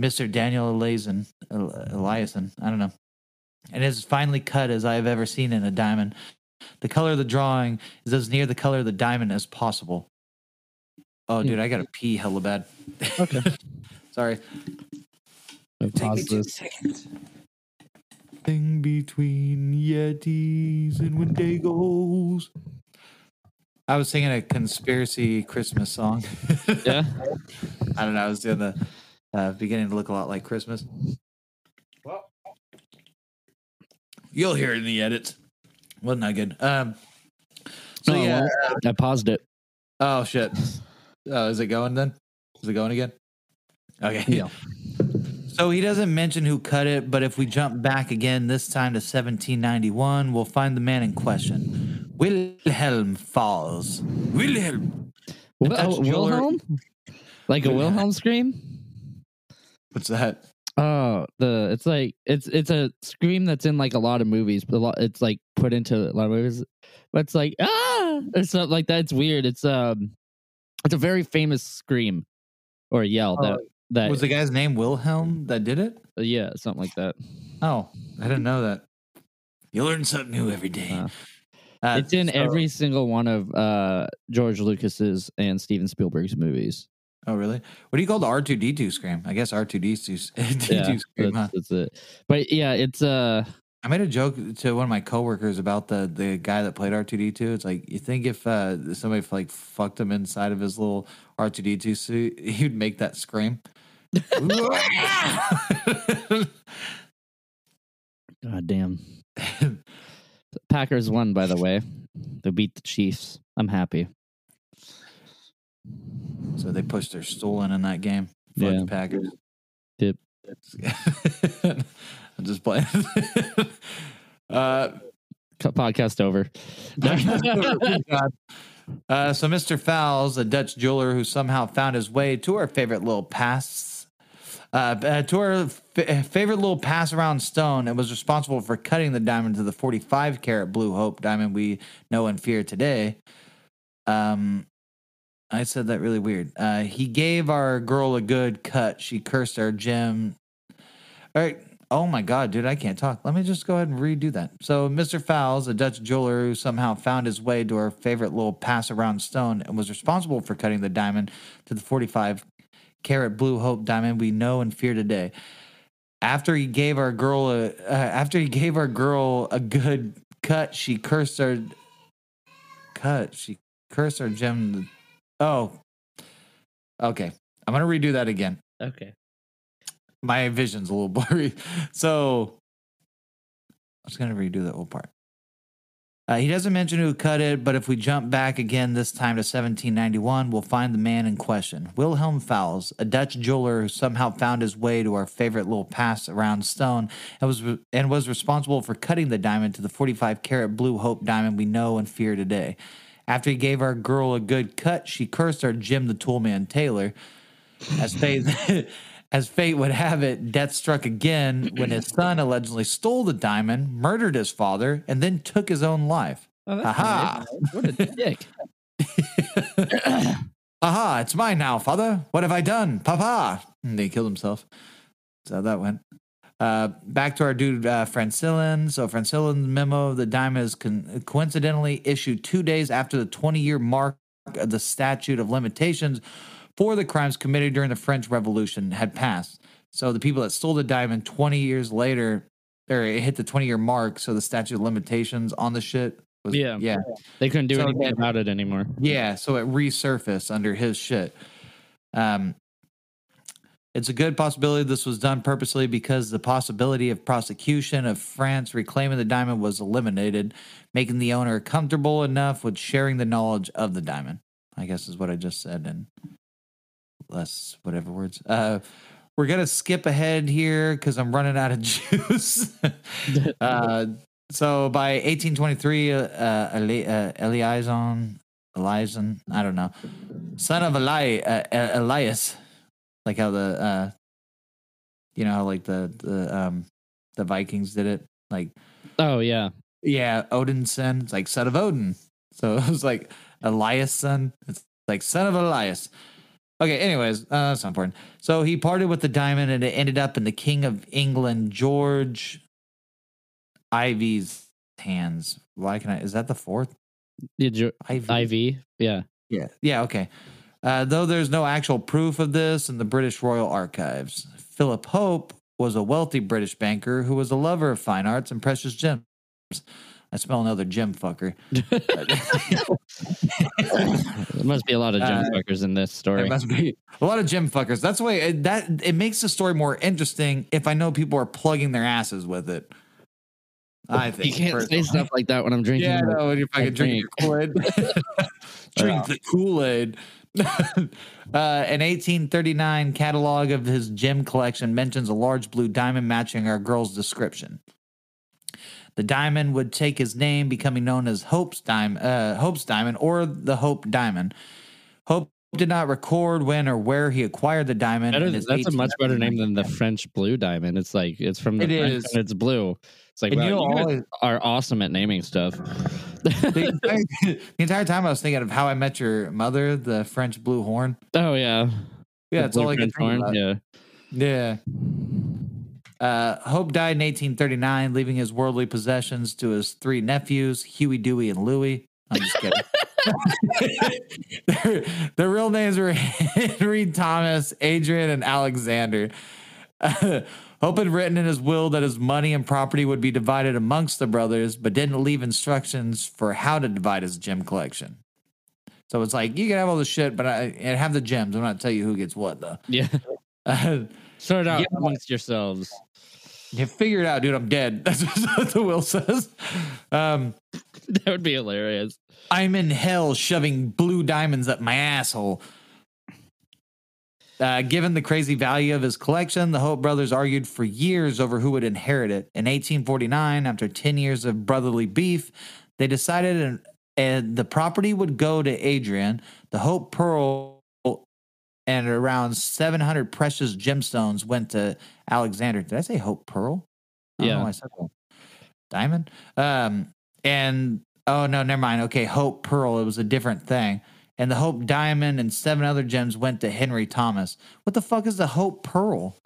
Mr. Daniel Eliason, El- Eliason, I don't know, and is finely cut as I have ever seen in a diamond. The color of the drawing is as near the color of the diamond as possible. Oh, dude, I gotta pee hella bad. Okay. Sorry. I'll pause this. seconds. Thing between Yetis and Wendigos. I was singing a conspiracy Christmas song. Yeah. I don't know. I was doing the uh, beginning to look a lot like Christmas. Well, You'll hear it in the edits. Wasn't that good? Um. So Oh, yeah. well, I paused it. Oh shit. Oh, is it going then? Is it going again? Okay. Yeah. So he doesn't mention who cut it, but if we jump back again, this time to 1791, we'll find the man in question. Wilhelm Fals. Wilhelm. Wil- Dutch oh, Wilhelm? Like a Wilhelm. Wilhelm scream? What's that? Oh, the it's like it's it's a scream that's in like a lot of movies, but a lot it's like put into a lot of movies. But it's like ah, or something like that. It's weird. It's um, it's a very famous scream or yell that that Was the guy's name Wilhelm that did it? yeah something like that. Oh, I didn't know that. You learn something new every day. Uh, Uh, it's in so- every single one of uh George Lucas's and Steven Spielberg's movies. Oh, really? What do you call the R two D two scream? I guess R two D two Yeah, scream. that's, that's it. But yeah, it's uh I made a joke to one of my coworkers about the the guy that played R two D two. It's like you think if uh, somebody like fucked him inside of his little R two D two suit, he'd make that scream. god damn. Packers won by the way. They beat the Chiefs. I'm happy. so they pushed their stool in in that game. Fuck Yeah. the Packers. Yep. I'm just playing. uh, Cut podcast over. Uh, so Mr. Fowles, a Dutch jeweler who somehow found his way to our favorite little pass, uh, uh, to our f- favorite little pass around stone, and was responsible for cutting the diamond to the 45 carat blue hope diamond we know and fear today. Um, I said that really weird. Uh, he gave our girl a good cut. She cursed our gem. All right. Oh my God, dude, I can't talk. Let me just go ahead and redo that. So, Mr. Fowles, a Dutch jeweler who somehow found his way to our favorite little pass around stone and was responsible for cutting the diamond to the 45 carat blue hope diamond we know and fear today. After he gave our girl a, uh, after he gave our girl a good cut, she cursed our cut. She cursed our gem. Oh, okay. I'm gonna redo that again okay. My vision's a little blurry. So I was going to redo that whole part. Uh, he doesn't mention who cut it, but if we jump back again, this time to 1791, we'll find the man in question Wilhelm Fowles, a Dutch jeweler who somehow found his way to our favorite little pass around stone and was, and was responsible for cutting the diamond to the 45 carat blue hope diamond we know and fear today. After he gave our girl a good cut, she cursed our Jim the Toolman Taylor. As fate, as fate would have it, death struck again when his son allegedly stole the diamond, murdered his father, and then took his own life. Oh, Aha. nice. What a dick. Aha, it's mine now, father. What have I done? Papa. And he killed himself. So that went. Uh, back to our dude, uh, Francillin. So, Francillin's memo, the diamond is con- coincidentally issued two days after the 20 year mark of the statute of limitations for the crimes committed during the French Revolution had passed. So, the people that stole the diamond 20 years later, or it hit the 20 year mark. So, the statute of limitations on the shit was, Yeah. yeah. They couldn't do So anything then- about it anymore. Yeah, so it resurfaced under his shit. Um, it's a good possibility this was done purposely because the possibility of prosecution of France reclaiming the diamond was eliminated, making the owner comfortable enough with sharing the knowledge of the diamond. I guess is what I just said in less whatever words. Uh, we're gonna skip ahead here because I'm running out of juice. uh, so by 1823, uh, uh, Eli- uh, Eliason, Eliason, I don't know, son of Eli, uh, uh, Elias, like how the, uh, you know, how like the the um the Vikings did it, like Oh yeah. yeah, Odin's son, it's like son of Odin. So it was like Elias' son. It's like son of Elias. Okay, anyways, uh, that's not important. So he parted with the diamond and it ended up in the King of England, George Ivy's hands. Why can I? Is that the fourth? Yeah, Jo- Ivy. IV. Yeah. Yeah. Yeah. Okay. Uh, though there's no actual proof of this in the British Royal Archives, Philip Hope was a wealthy British banker who was a lover of fine arts and precious gems. I smell another gem fucker. There must be a lot of gem Uh, fuckers in this story. There must be a lot of gem fuckers. That's why it, that it makes the story more interesting if I know people are plugging their asses with it. I think you can't say stuff like that when I'm drinking. Yeah, no, when you're fucking drinking your Kool Aid. Drink the Kool Aid. uh, an 1839 catalog of his gem collection mentions a large blue diamond matching our girl's description. The diamond would take his name, becoming known as Hope's diamond, uh, Hope's diamond, or the Hope diamond. Hope did not record when or where he acquired the diamond. Better, that's a much better name than the French blue diamond. It's like it's from the It French is. and it's blue. It's like wow, you always- are awesome at naming stuff. the, entire, the entire time I was thinking of How I Met Your Mother, the French blue horn. oh yeah, Yeah, The that's all I think horn, about. Yeah, Yeah. Uh, Hope died in 1839, leaving his worldly possessions to his three nephews, Huey, Dewey, and Louie. I'm just kidding. their, their real names were Henry, Thomas, Adrian, and Alexander. Uh, Hope had written in his will that his money and property would be divided amongst the brothers, but didn't leave instructions for how to divide his gem collection. So it's like you can have all the shit, but I and have the gems. I'm not tell you who gets what though. yeah. Uh, Sort out Yeah. amongst yourselves. You figure it out, dude. I'm dead. That's what the will says. Um, That would be hilarious. I'm in hell shoving blue diamonds up my asshole. Uh, given the crazy value of his collection, the Hope brothers argued for years over who would inherit it. In 1849, after 10 years of brotherly beef, they decided and, and the property would go to Adrian. The Hope Pearl and around 700 precious gemstones went to Alexander. Did I say Hope Pearl? I don't Yeah. I said. Diamond. Um, and oh no, never mind. Okay, Hope Pearl. It was a different thing. And the Hope Diamond and seven other gems went to Henry Thomas. What the fuck is the Hope Pearl?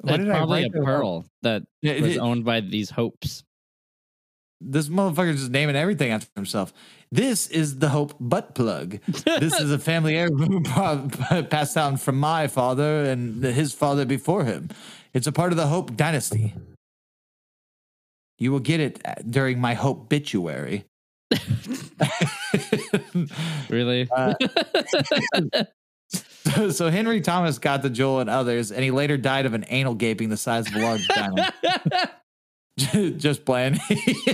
What That's probably a pearl that was owned by these hopes. this motherfucker's just naming everything after himself. This is the Hope butt plug. This is a family heirloom passed down from my father and his father before him. It's a part of the Hope dynasty. You will get it during my Hope obituary. Really? Uh, so, so Henry Thomas got the jewel and others, and he later died of an anal gaping the size of a large diamond. Just playing.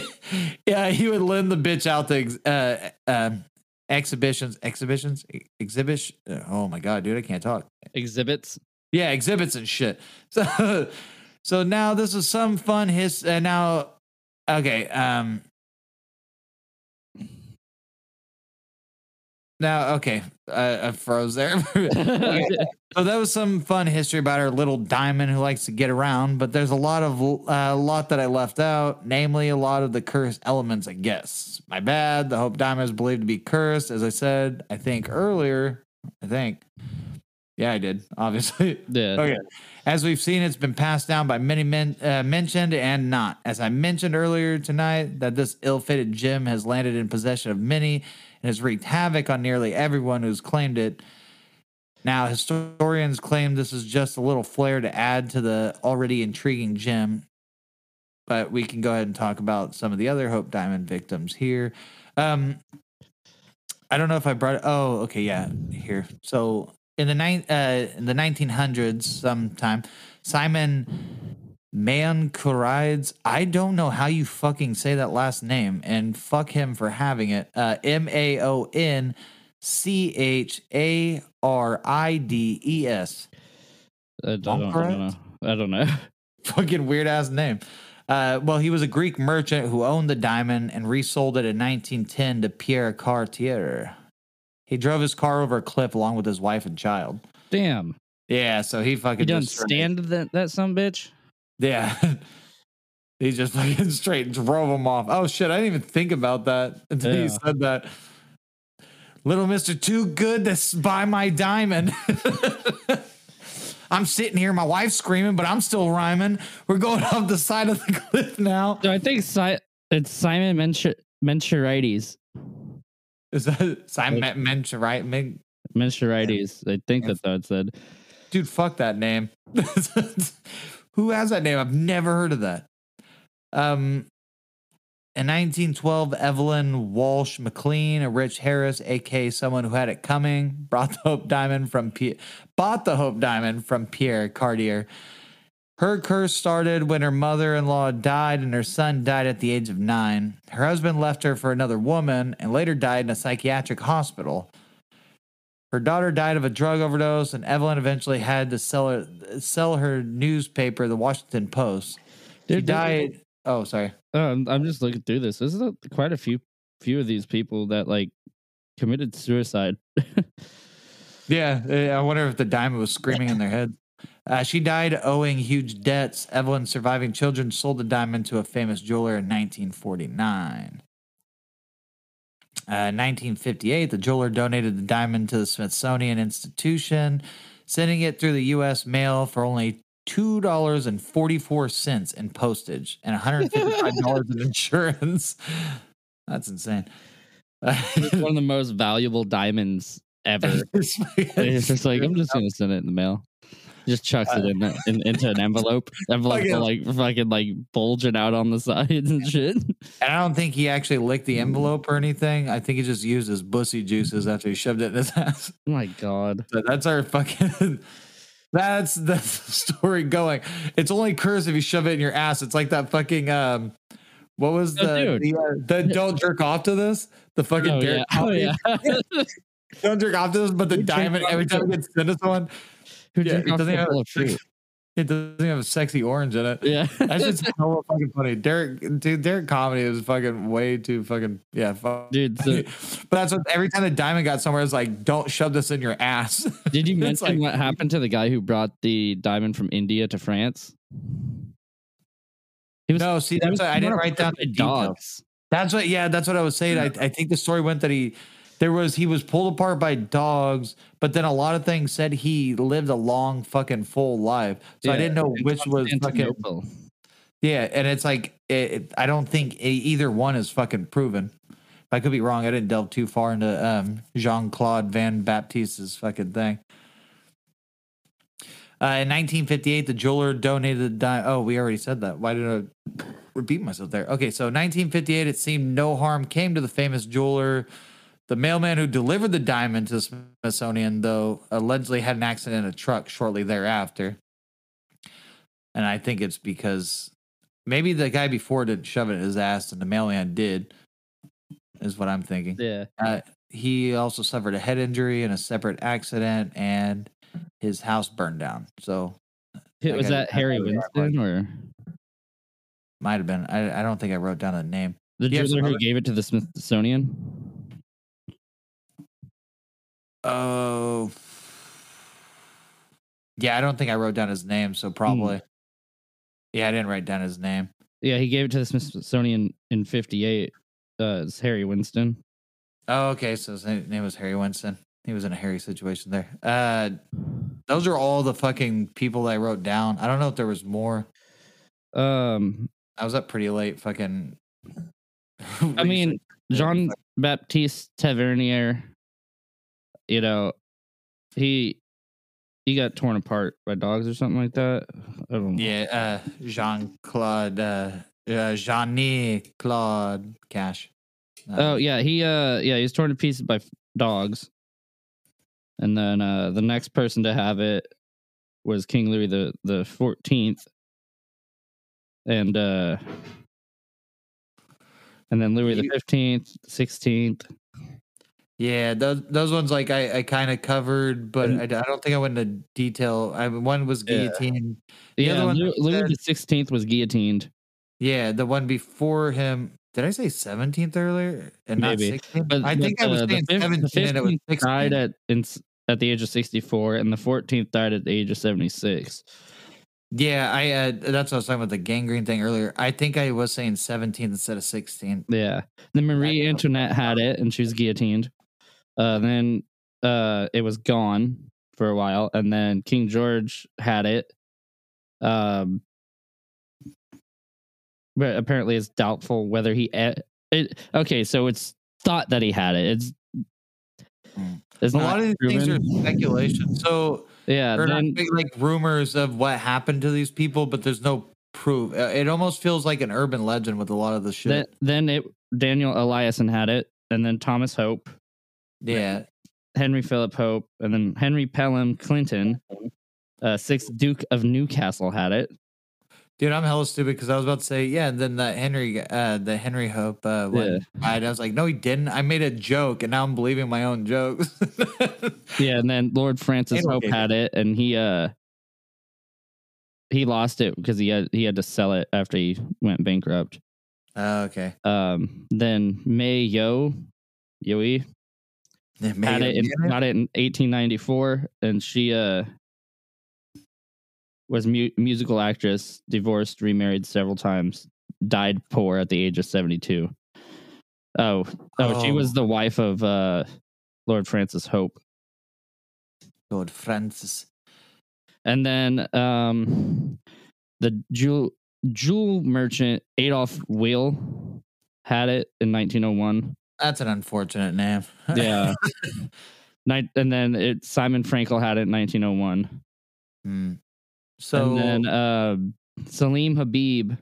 yeah, he would lend the bitch out to ex- uh, um, exhibitions, exhibitions, exhibition. Oh my god, dude, I can't talk. Exhibits. Yeah, exhibits and shit. So, so now this is some fun his. Uh, now, okay. Um. Now, okay, uh, I froze there. So that was some fun history about our little diamond who likes to get around, but there's a lot of a lot that I left out, namely a lot of the cursed elements. I guess my bad. The Hope Diamond is believed to be cursed, as I said. I think earlier. I think. Yeah, I did. Obviously. Yeah. Okay. As we've seen, it's been passed down by many men, uh, mentioned and not. As I mentioned earlier tonight, that this ill-fated gem has landed in possession of many and has wreaked havoc on nearly everyone who's claimed it. Now, historians claim this is just a little flair to add to the already intriguing gem. But we can go ahead and talk about some of the other Hope Diamond victims here. Um, I don't know if I brought it. Oh, okay, yeah, here. So in the nine, uh, in the 1900s, sometime Simon Mankurides. I don't know how you fucking say that last name, and fuck him for having it. Uh, M A O N C H A R I D E S. I don't, I don't know. I don't know. Fucking weird ass name. Uh, well, he was a Greek merchant who owned the diamond and resold it in 1910 to Pierre Cartier. He drove his car over a cliff along with his wife and child. Damn. Yeah, so he fucking You done just stand that that some bitch? Yeah. he just fucking straight and drove him off. Oh shit, I didn't even think about that until Yeah. you said that. Little Mister Too Good to buy my diamond. I'm sitting here, my wife's screaming, but I'm still rhyming. We're going off the side of the cliff now. So I think si- it's Simon Menscherides. Is that Simon right? Meg- Menscherides. I think that's how it said. Dude, fuck that name. Who has that name? I've never heard of that. Um, in 1912, Evelyn Walsh McLean, a rich Harris, aka someone who had it coming, brought the Hope Diamond from P- bought the Hope Diamond from Pierre Cartier. Her curse started when her mother-in-law died and her son died at the age of nine. Her husband left her for another woman and later died in a psychiatric hospital. Her daughter died of a drug overdose, and Evelyn eventually had to sell her, sell her newspaper, the Washington Post. She Dude, died. Oh, sorry. Um, I'm just looking through this. There's a, quite a few few of these people that like committed suicide. Yeah, uh, I wonder if the diamond was screaming in their head. Uh, she died owing huge debts. Evelyn's surviving children sold the diamond to a famous jeweler in 1949. Uh, 1958, the jeweler donated the diamond to the Smithsonian Institution, sending it through the U.S. mail for only two dollars and forty-four cents in postage and one hundred fifty-five dollars in insurance. That's insane. it's one of the most valuable diamonds ever. It's just like I'm just gonna send it in the mail. Just chucks it in, the, in into an envelope. Envelope like fucking like bulging out on the sides and shit. And I don't think he actually licked the envelope or anything. I think he just used his bussy juices after he shoved it in his ass. Oh my god. So that's our fucking. That's that's the story going. It's only curse if you shove it in your ass. It's like that fucking um. What was Oh, the the, uh, the don't jerk off to this? The fucking Oh yeah. Oh yeah. don't jerk off to this, but the diamond every time it gets sent to someone, Who Yeah, it doesn't a have- fruit? it doesn't have a sexy orange in it. Yeah. That's just so fucking funny. Derek, dude, Derek comedy is fucking way too fucking yeah. Fuck. Dude, so but that's what every time the diamond got somewhere, it's like, don't shove this in your ass. did you mention like- what happened to the guy who brought the diamond from India to France? He was no, see, that's what, I didn't write down the by details. dogs. That's what, yeah, that's what I was saying. I, I think the story went that he, there was, he was pulled apart by dogs, but then a lot of things said he lived a long fucking full life. So I didn't know which was fucking, yeah. And it's like, it, it- I don't think either one is fucking proven. I could be wrong. I didn't delve too far into um, Jean Claude Van Baptiste's fucking thing. Uh, in 1958, the jeweler donated the Oh, we already said that. Why did I repeat myself there? Okay, so 1958, it seemed no harm came to the famous jeweler. The mailman who delivered the diamond to the Smithsonian, though, allegedly had an accident in a truck shortly thereafter. And I think it's because maybe the guy before didn't shove it in his ass and the mailman did, is what I'm thinking. Yeah. Uh, he also suffered a head injury in a separate accident, and his house burned down. So Was that Harry. Winston or might have been. I, I don't think I wrote down the name. the have jeweler who gave it to the Smithsonian? Oh, yeah. I don't think I wrote down his name. So probably. Yeah, I didn't write down his name. Yeah, he gave it to the Smithsonian in '58. Uh, it's Harry Winston. Oh, okay. So his name was Harry Winston. He was in a hairy situation there. Uh, those are all the fucking people that I wrote down. I don't know if there was more. Um, I was up pretty late. Fucking. I mean, Jean Baptiste Tavernier. You know, he he got torn apart by dogs or something like that. I don't know. Yeah, uh, Jean Claude, uh, uh, Jean Claude Cash. Uh, Oh yeah, he uh yeah, he was torn to pieces by f- dogs. And then uh the next person to have it was King Louis the the 14th. And uh and then Louis the 15th, 16th. Yeah. Those those ones like I, I kind of covered, but I, I don't think I went into detail. I one was Yeah. The Yeah, other one Louis said- the 16th was guillotined. Yeah, the one before him. Did I say seventeenth earlier and not Maybe. sixteenth? But I but, think I was uh, saying the, fif- the seventeen and it was 15th sixteen. died at in, at the age of 64 and the 14th died at the age of 76. Yeah, I uh, that's what I was talking about the gangrene thing earlier. I think I was saying seventeenth instead of sixteen. Yeah. Then Marie. Antoinette had it and she was guillotined. Uh, then uh, it was gone for a while, and then King George had it. Um, but apparently, it's doubtful whether he. e- It, okay, so it's thought that he had it. It's Mm. it's a lot of these things are speculation. So Yeah, then big, like rumors of what happened to these people, but there's no proof. Uh, It almost feels like an urban legend with a lot of the shit. then, then it Daniel Eliason had it, and then Thomas Hope, yeah, Henry Philip Hope, and then Henry Pelham Clinton, uh, sixth Duke of Newcastle had it. dude, I'm hella stupid because I was about to say yeah, and then that Henry, uh, the Henry Hope, uh, one Yeah. died. I was like, no, he didn't. I made a joke, and now I'm believing my own jokes. Yeah, and then Lord Francis Hope had it, and he uh he lost it because he had he had to sell it after he went bankrupt. oh, okay, Um, then May Yo Yoi had it in, got it in 1894, and she uh was mu- musical actress, divorced, remarried several times, died poor at the age of 72. Oh, oh, she Oh. was the wife of uh Lord Francis Hope. Lord Francis. And then um the jewel jewel merchant Adolf Weil had it in 1901. That's an unfortunate name. Yeah. Night and then it Simon Frankel had it in 1901. Hmm. So and then uh Salim Habib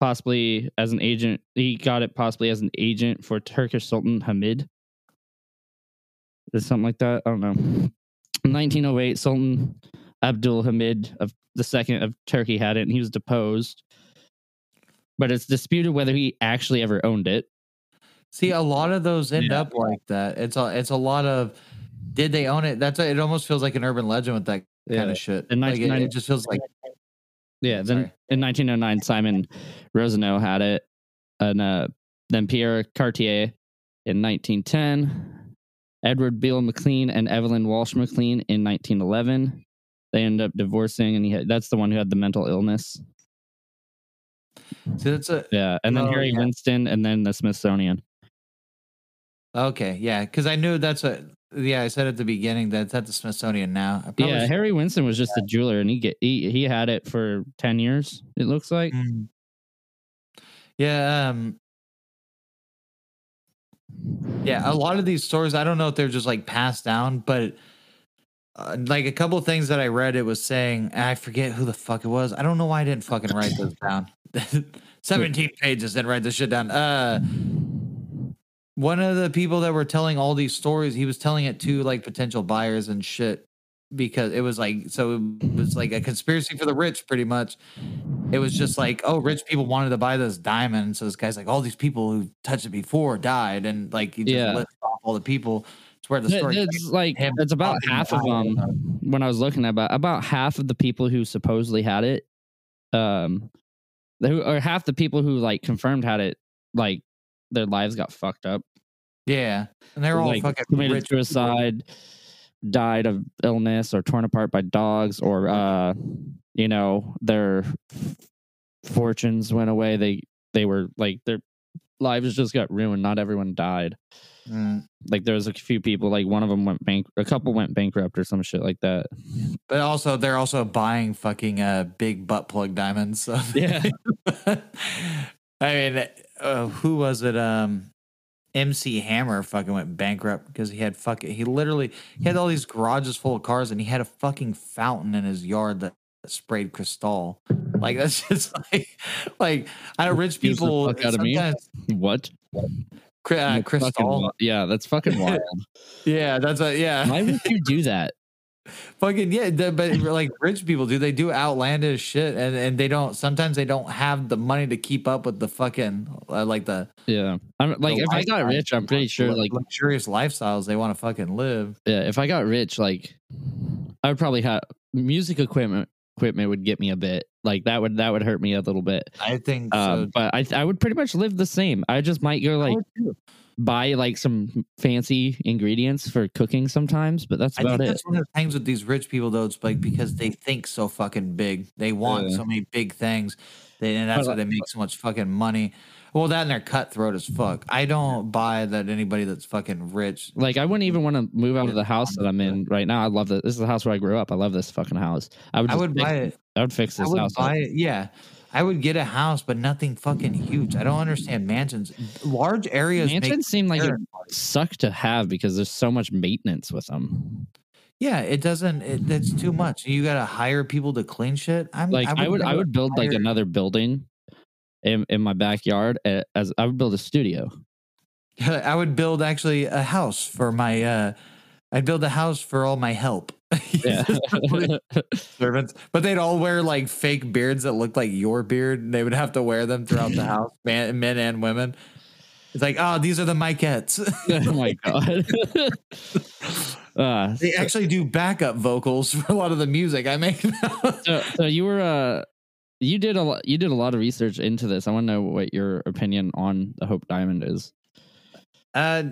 possibly as an agent he got it possibly as an agent for Turkish Sultan Hamid. Is something like that? I don't know. 1908 Sultan Abdul Hamid of the second of Turkey had it and he was deposed. But it's disputed whether he actually ever owned it. See, a lot of those end Yeah. up like that. It's a it's a lot of did they own it? That's a, it. Almost feels like an urban legend with that kind of shit. In Like it, 1990 it just feels like Yeah, then Sorry. in 1909, Simon Rosenau had it, and uh, then Pierre Cartier in 1910, Edward Beale McLean and Evelyn Walsh McLean in 1911. They end up divorcing, and he had, that's the one who had the mental illness. see, that's a Yeah, and then Oh, Harry yeah. Winston, and then the Smithsonian. Okay, yeah, because I knew that's a yeah. I said at the beginning that it's at the Smithsonian now. Yeah, should- Harry Winston was just a jeweler, and he get he, he had it for 10 years. It looks like. Mm. Yeah, um, yeah. A lot of these stories, I don't know if they're just like passed down, but uh, like a couple of things that I read, it was saying I forget who the fuck it was. I don't know why I didn't fucking write those down. Seventeen pages, didn't write this shit down. Uh, one of the people that were telling all these stories, he was telling it to like potential buyers and shit because it was like so it was like a conspiracy for the rich, pretty much. It was just like, oh, rich people wanted to buy this diamond, so this guy's like, all these people who touched it before died, and like he just Yeah. lists off all the people. It's where the story. It's like it's about half of them. When I was looking at about about half of the people who supposedly had it, um, who or half the people who like confirmed had it, like their lives got fucked up. yeah, and they're all like fucking committed suicide, died of illness, or torn apart by dogs, or uh, you know, their fortunes went away. They they were like their lives just got ruined. Not everyone died. Mm. Like there was a few people, like one of them went bank, a couple went bankrupt or some shit like that. But also, they're also buying fucking uh big butt plug diamonds. So. Yeah. I mean, uh, who was it? Um, MC Hammer fucking went bankrupt because he had fucking he literally he had all these garages full of cars and he had a fucking fountain in his yard that sprayed crystal. Like that's just like like I know rich people out of me. What? uh, That's fucking crystal. yeah, that's fucking wild. Yeah, that's a yeah. Why would you do that? Fucking yeah, the- but like rich people do, they do outlandish shit, and and they don't. Sometimes they don't have the money to keep up with the fucking uh, like the Yeah, I'm like if I got rich, I'm pretty sure like luxurious lifestyles they want to fucking live. yeah, if I got rich, like I would probably have music equipment. Equipment would get me a bit like that would that would hurt me a little bit. I think Um, so. but I I would pretty much live the same. I just might go like buy like some fancy ingredients for cooking sometimes, but that's about I think it. that's one of the things with these rich people though. It's like because they think so fucking big. They want Yeah. so many big things, they, and that's But, why they make uh, so much fucking money. Well, that and they're cutthroat as fuck. I don't buy that anybody that's fucking rich. Like I wouldn't even want to move out of the house that I'm in right now. I love this. This is the house where I grew up. I love this fucking house. I would. I would fix buy it. it. I would fix I this would house. up. buy it. Yeah. I would get a house, but nothing fucking huge. I don't understand mansions. Large areas. Mansions seem like it suck to have because there's so much maintenance with them. Yeah, it doesn't. It, that's too much. You got to hire people to clean shit. I'm Like I would, I never would build like another building in in my backyard as I would build a studio. I would build actually a house for my. uh I'd build a house for all my help. Yeah. servants, but they'd all wear like fake beards that looked like your beard. And they would have to wear them throughout the house, man, men and women. It's like, oh, these are the Mikettes. oh my god. uh, they actually do backup vocals for a lot of the music I make. so, so you were uh you did a lot you did a lot of research into this. I want to know what your opinion on the Hope Diamond is. uh,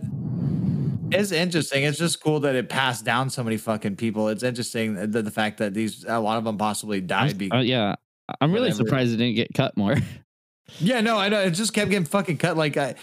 it's interesting. It's just cool that it passed down so many fucking people. It's interesting that the, the fact that these a lot of them possibly died. Because, uh, yeah, I'm really whatever. surprised it didn't get cut more. yeah, no, I know. It just kept getting fucking cut. Like I,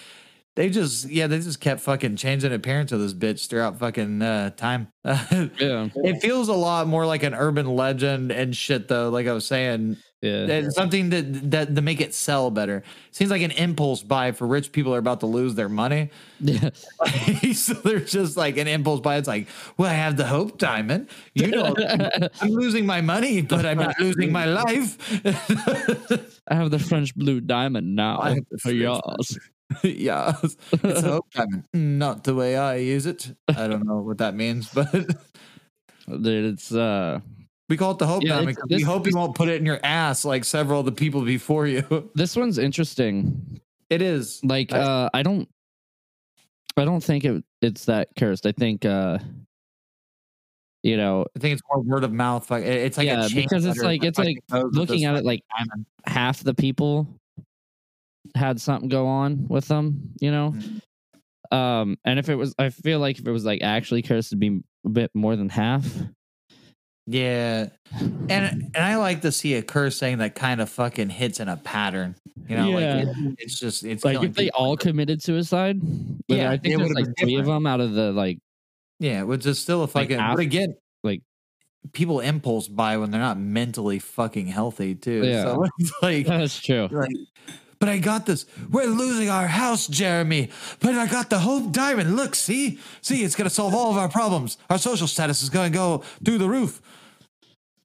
they just yeah, they just kept fucking changing appearance of this bitch throughout fucking uh, time. yeah, It feels a lot more like an urban legend and shit, though. Like I was saying, yeah. Something that that to make it sell better. Seems like an impulse buy for rich people are about to lose their money. yeah. so they're just like an impulse buy. It's like, well, I have the Hope Diamond. You know, I'm losing my money, but I'm not losing my life. I have the French blue diamond now I have the for yours. yeah, it's Hope Diamond. Not the way I use it. I don't know what that means, but Dude, it's uh we call it the Hope Yeah, we hope you won't put it in your ass like several of the people before you. this one's interesting. It is. Like I- uh I don't I don't think it it's that cursed. I think uh you know, I think it's more word of mouth. Like it's like Yeah, a because it's like- it's like fucking goes with looking at it like diamond. half the people had something go on with them, you know? Mhm. Um and if it was I feel like if it was like actually cursed it'd be a bit more than half. Yeah, and and I like to see a curse saying that kind of fucking hits in a pattern. You know, Yeah. like it, it's just it's Like if they people. all committed suicide, Yeah, I it think there's would've like been three of them out of the like yeah, which is still a fucking. half- but again, like- people impulse buy when they're not mentally fucking healthy too. Yeah. So it's like. that's true. Like, but I got this. We're losing our house, Jeremy. But I got the Hope Diamond. Look, see, see, it's gonna solve all of our problems. Our social status is gonna go through the roof.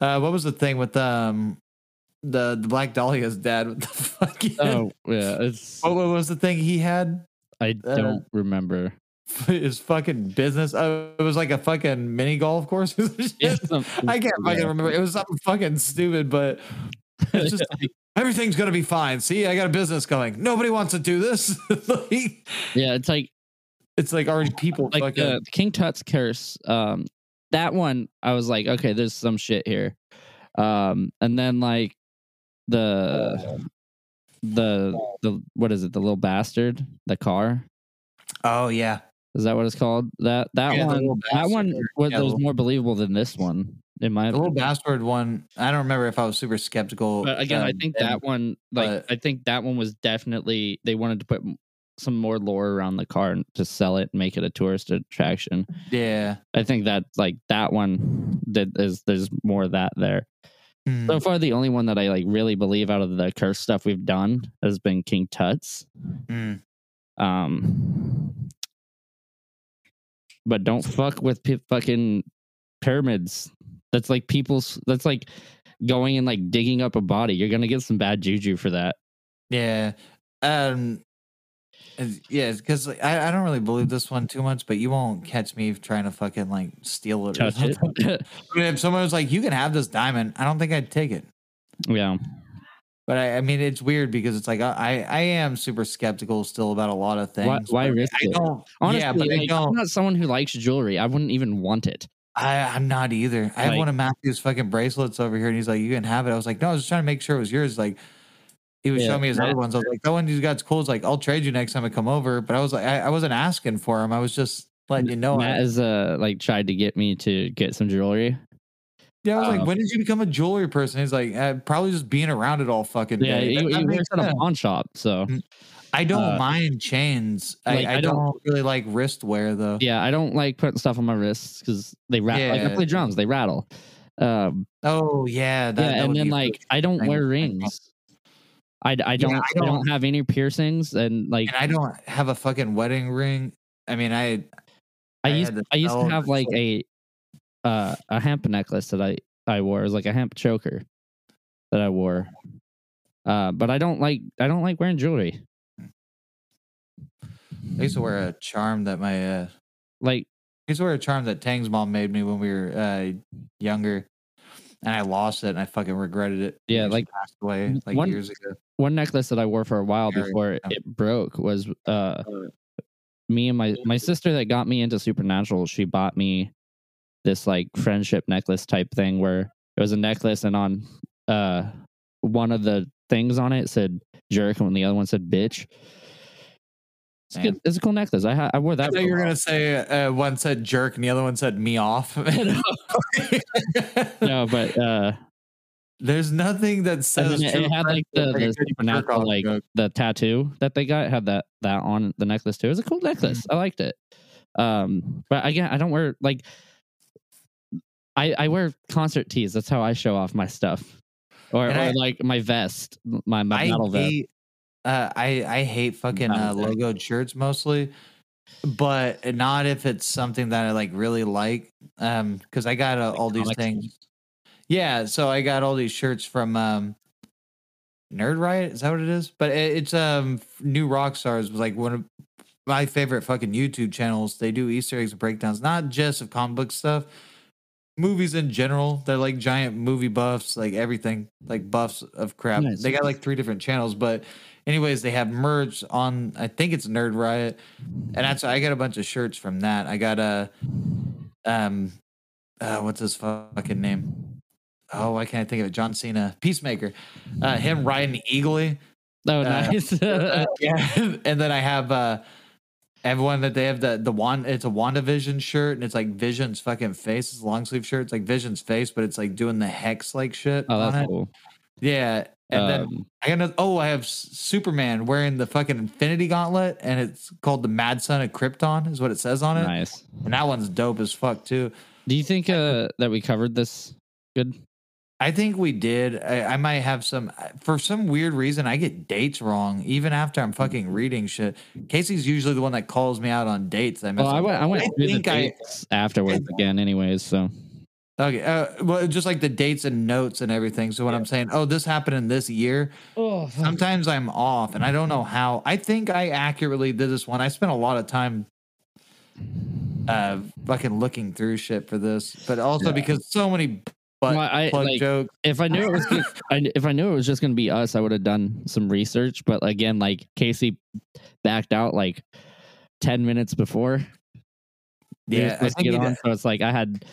Uh, what was the thing with um the the Black Dahlia's dad? What the fuck? Oh yeah, it's What, what was the thing he had? I uh, don't remember. His fucking business. Oh, it was like a fucking mini golf course. or shit. Yeah, I can't fucking yeah. remember. It was something fucking stupid, but it's just like, everything's gonna be fine. See, I got a business going. Nobody wants to do this. like, Yeah, it's like it's like already people like fucking. the King Tut's curse. Um, that one I was like, okay, there's some shit here. Um, and then like the the the what is it? The little bastard, the car. oh yeah, Is that what it's called? That that Yeah, one that one was, Yeah, was more believable than this one in my the little bastard one. I don't remember if I was super skeptical. But again, I think that one, like, I think that one was definitely they wanted to put some more lore around the car and to sell it and make it a tourist attraction. Yeah. I think that like that one that is there's more of that there. Hmm. So far, the only one that I like really believe out of the curse stuff we've done has been King Tut's. Hmm. Um, but don't fuck with p- fucking pyramids. That's like people's. That's like going and like digging up a body. You're gonna get some bad juju for that. Yeah. Um. Yeah, because I, I don't really believe this one too much, but you won't catch me trying to fucking like steal it. Touch it. I mean, if someone was like, "You can have this diamond," I don't think I'd take it. yeah. But I, I mean, it's weird because it's like I, I am super skeptical still about a lot of things. Why, why risk I it? don't. Honestly, yeah, but I like, I'm don't. not someone who likes jewelry. I wouldn't even want it. I, I'm not either. I have one of Matthew's fucking bracelets over here, and he's like, "You can have it." I was like, "No, I was just trying to make sure it was yours." Like, he was Yeah, showing me his other ones. I was like, "That one you got's cool." It's like, "I'll trade you next time I come over." But I was like, I, I wasn't asking for him. I was just letting you know. Matt I, has uh like tried to get me to get some jewelry. Yeah, I was Uh, like, when did you become a jewelry person? He's like, uh, probably just being around it all fucking Yeah, day. he, That- he works at a pawn shop, so I don't uh, mind chains. I, like, I, I don't, don't- really like wrist wear though. yeah, I don't like putting stuff on my wrists because they rattle. Like I play drums, they rattle. Um, Oh yeah, that, yeah, that and then like I don't wear ring rings. I, I don't, I I don't don't- have any piercings and like and I don't have a fucking wedding ring. I mean, I I I used to I used to have like a uh a hemp necklace that I I wore. It was like a hemp choker that I wore. Uh, but I don't like I don't like wearing jewelry. I used to wear a charm that my uh, Like I used to wear a charm that Tang's mom made me when we were uh, younger, and I lost it and I fucking regretted it. Yeah, like, passed away like one- years ago. one necklace that I wore for a while Very before yeah. it broke was uh me and my my sister that got me into supernatural. She bought me this like friendship necklace type thing where it was a necklace and on uh one of the things on it said jerk and the other one said bitch. It's, good. it's a cool necklace. I ha- I wore I that. thought for you were gonna say uh, one said jerk and the other one said me off. no, but uh, There's nothing that says it, it had like the, the a good jerk supernatural off like joke. the tattoo that they got had that that on the necklace too. It was a cool necklace. Mm-hmm. I liked it. Um, but again, I don't wear like I I wear concert tees. That's how I show off my stuff, or, or I- like my vest, my my I metal vest. hate, uh, I I hate fucking uh, logoed shirts mostly, but not if it's something that I like really like. Um, because I got uh, all these things. Yeah, so I got all these shirts from um, Nerd Riot. Is that what it is? But it, it's um, New Rockstars was like one of my favorite fucking YouTube channels. They do Easter eggs and breakdowns, not just of comic book stuff, movies in general. They're like giant movie buffs, like everything, like buffs of crap. Nice. They got like three different channels, but anyways, they have merch on. I think it's Nerd Riot, and that's I got a bunch of shirts from that. I got a um, uh, what's his fucking name? Oh, why can't I think of it? John Cena, Peacemaker, uh, him riding Eagly. Oh, uh, nice. Uh, yeah, and then I have uh everyone that they have the the one it's a WandaVision shirt and it's like Vision's fucking face. It's a long sleeve shirt. It's like Vision's face, but it's like doing the hex like shit. oh, on that's it. cool. Yeah. And then Um, I got another, oh, I have Superman wearing the fucking Infinity Gauntlet, and it's called the Mad Son of Krypton, is what it says on it. nice. And that one's dope as fuck too. Do you think uh that we covered this good? I think we did. I, I might have some for some weird reason. I get dates wrong even after I'm fucking reading shit. Casey's usually the one that calls me out on dates. I Well, I went I went I through the think I- dates afterwards again, anyways. So Okay. Uh, well, just like the dates and notes and everything. So when I'm saying, oh, this happened in this year, oh, sometimes I'm off and I don't know how. I think I accurately did this one. I spent a lot of time uh fucking looking through shit for this, but also Yeah. because so many butt Well, I- plug like, jokes. if I knew it was I, if I knew it was just gonna be us, I would have done some research. But again, like Casey backed out like ten minutes before. Yeah, to think, get on. So it's like I had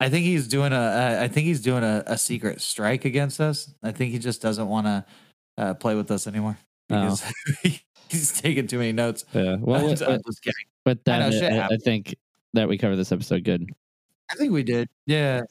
I think he's doing a. Uh, I think he's doing a, a secret strike against us. I think he just doesn't want to uh, play with us anymore Oh. because he's taking too many notes. Yeah, well I'm just- I'm just kidding. with I know, I, I think that we covered this episode good. I think we did. Yeah.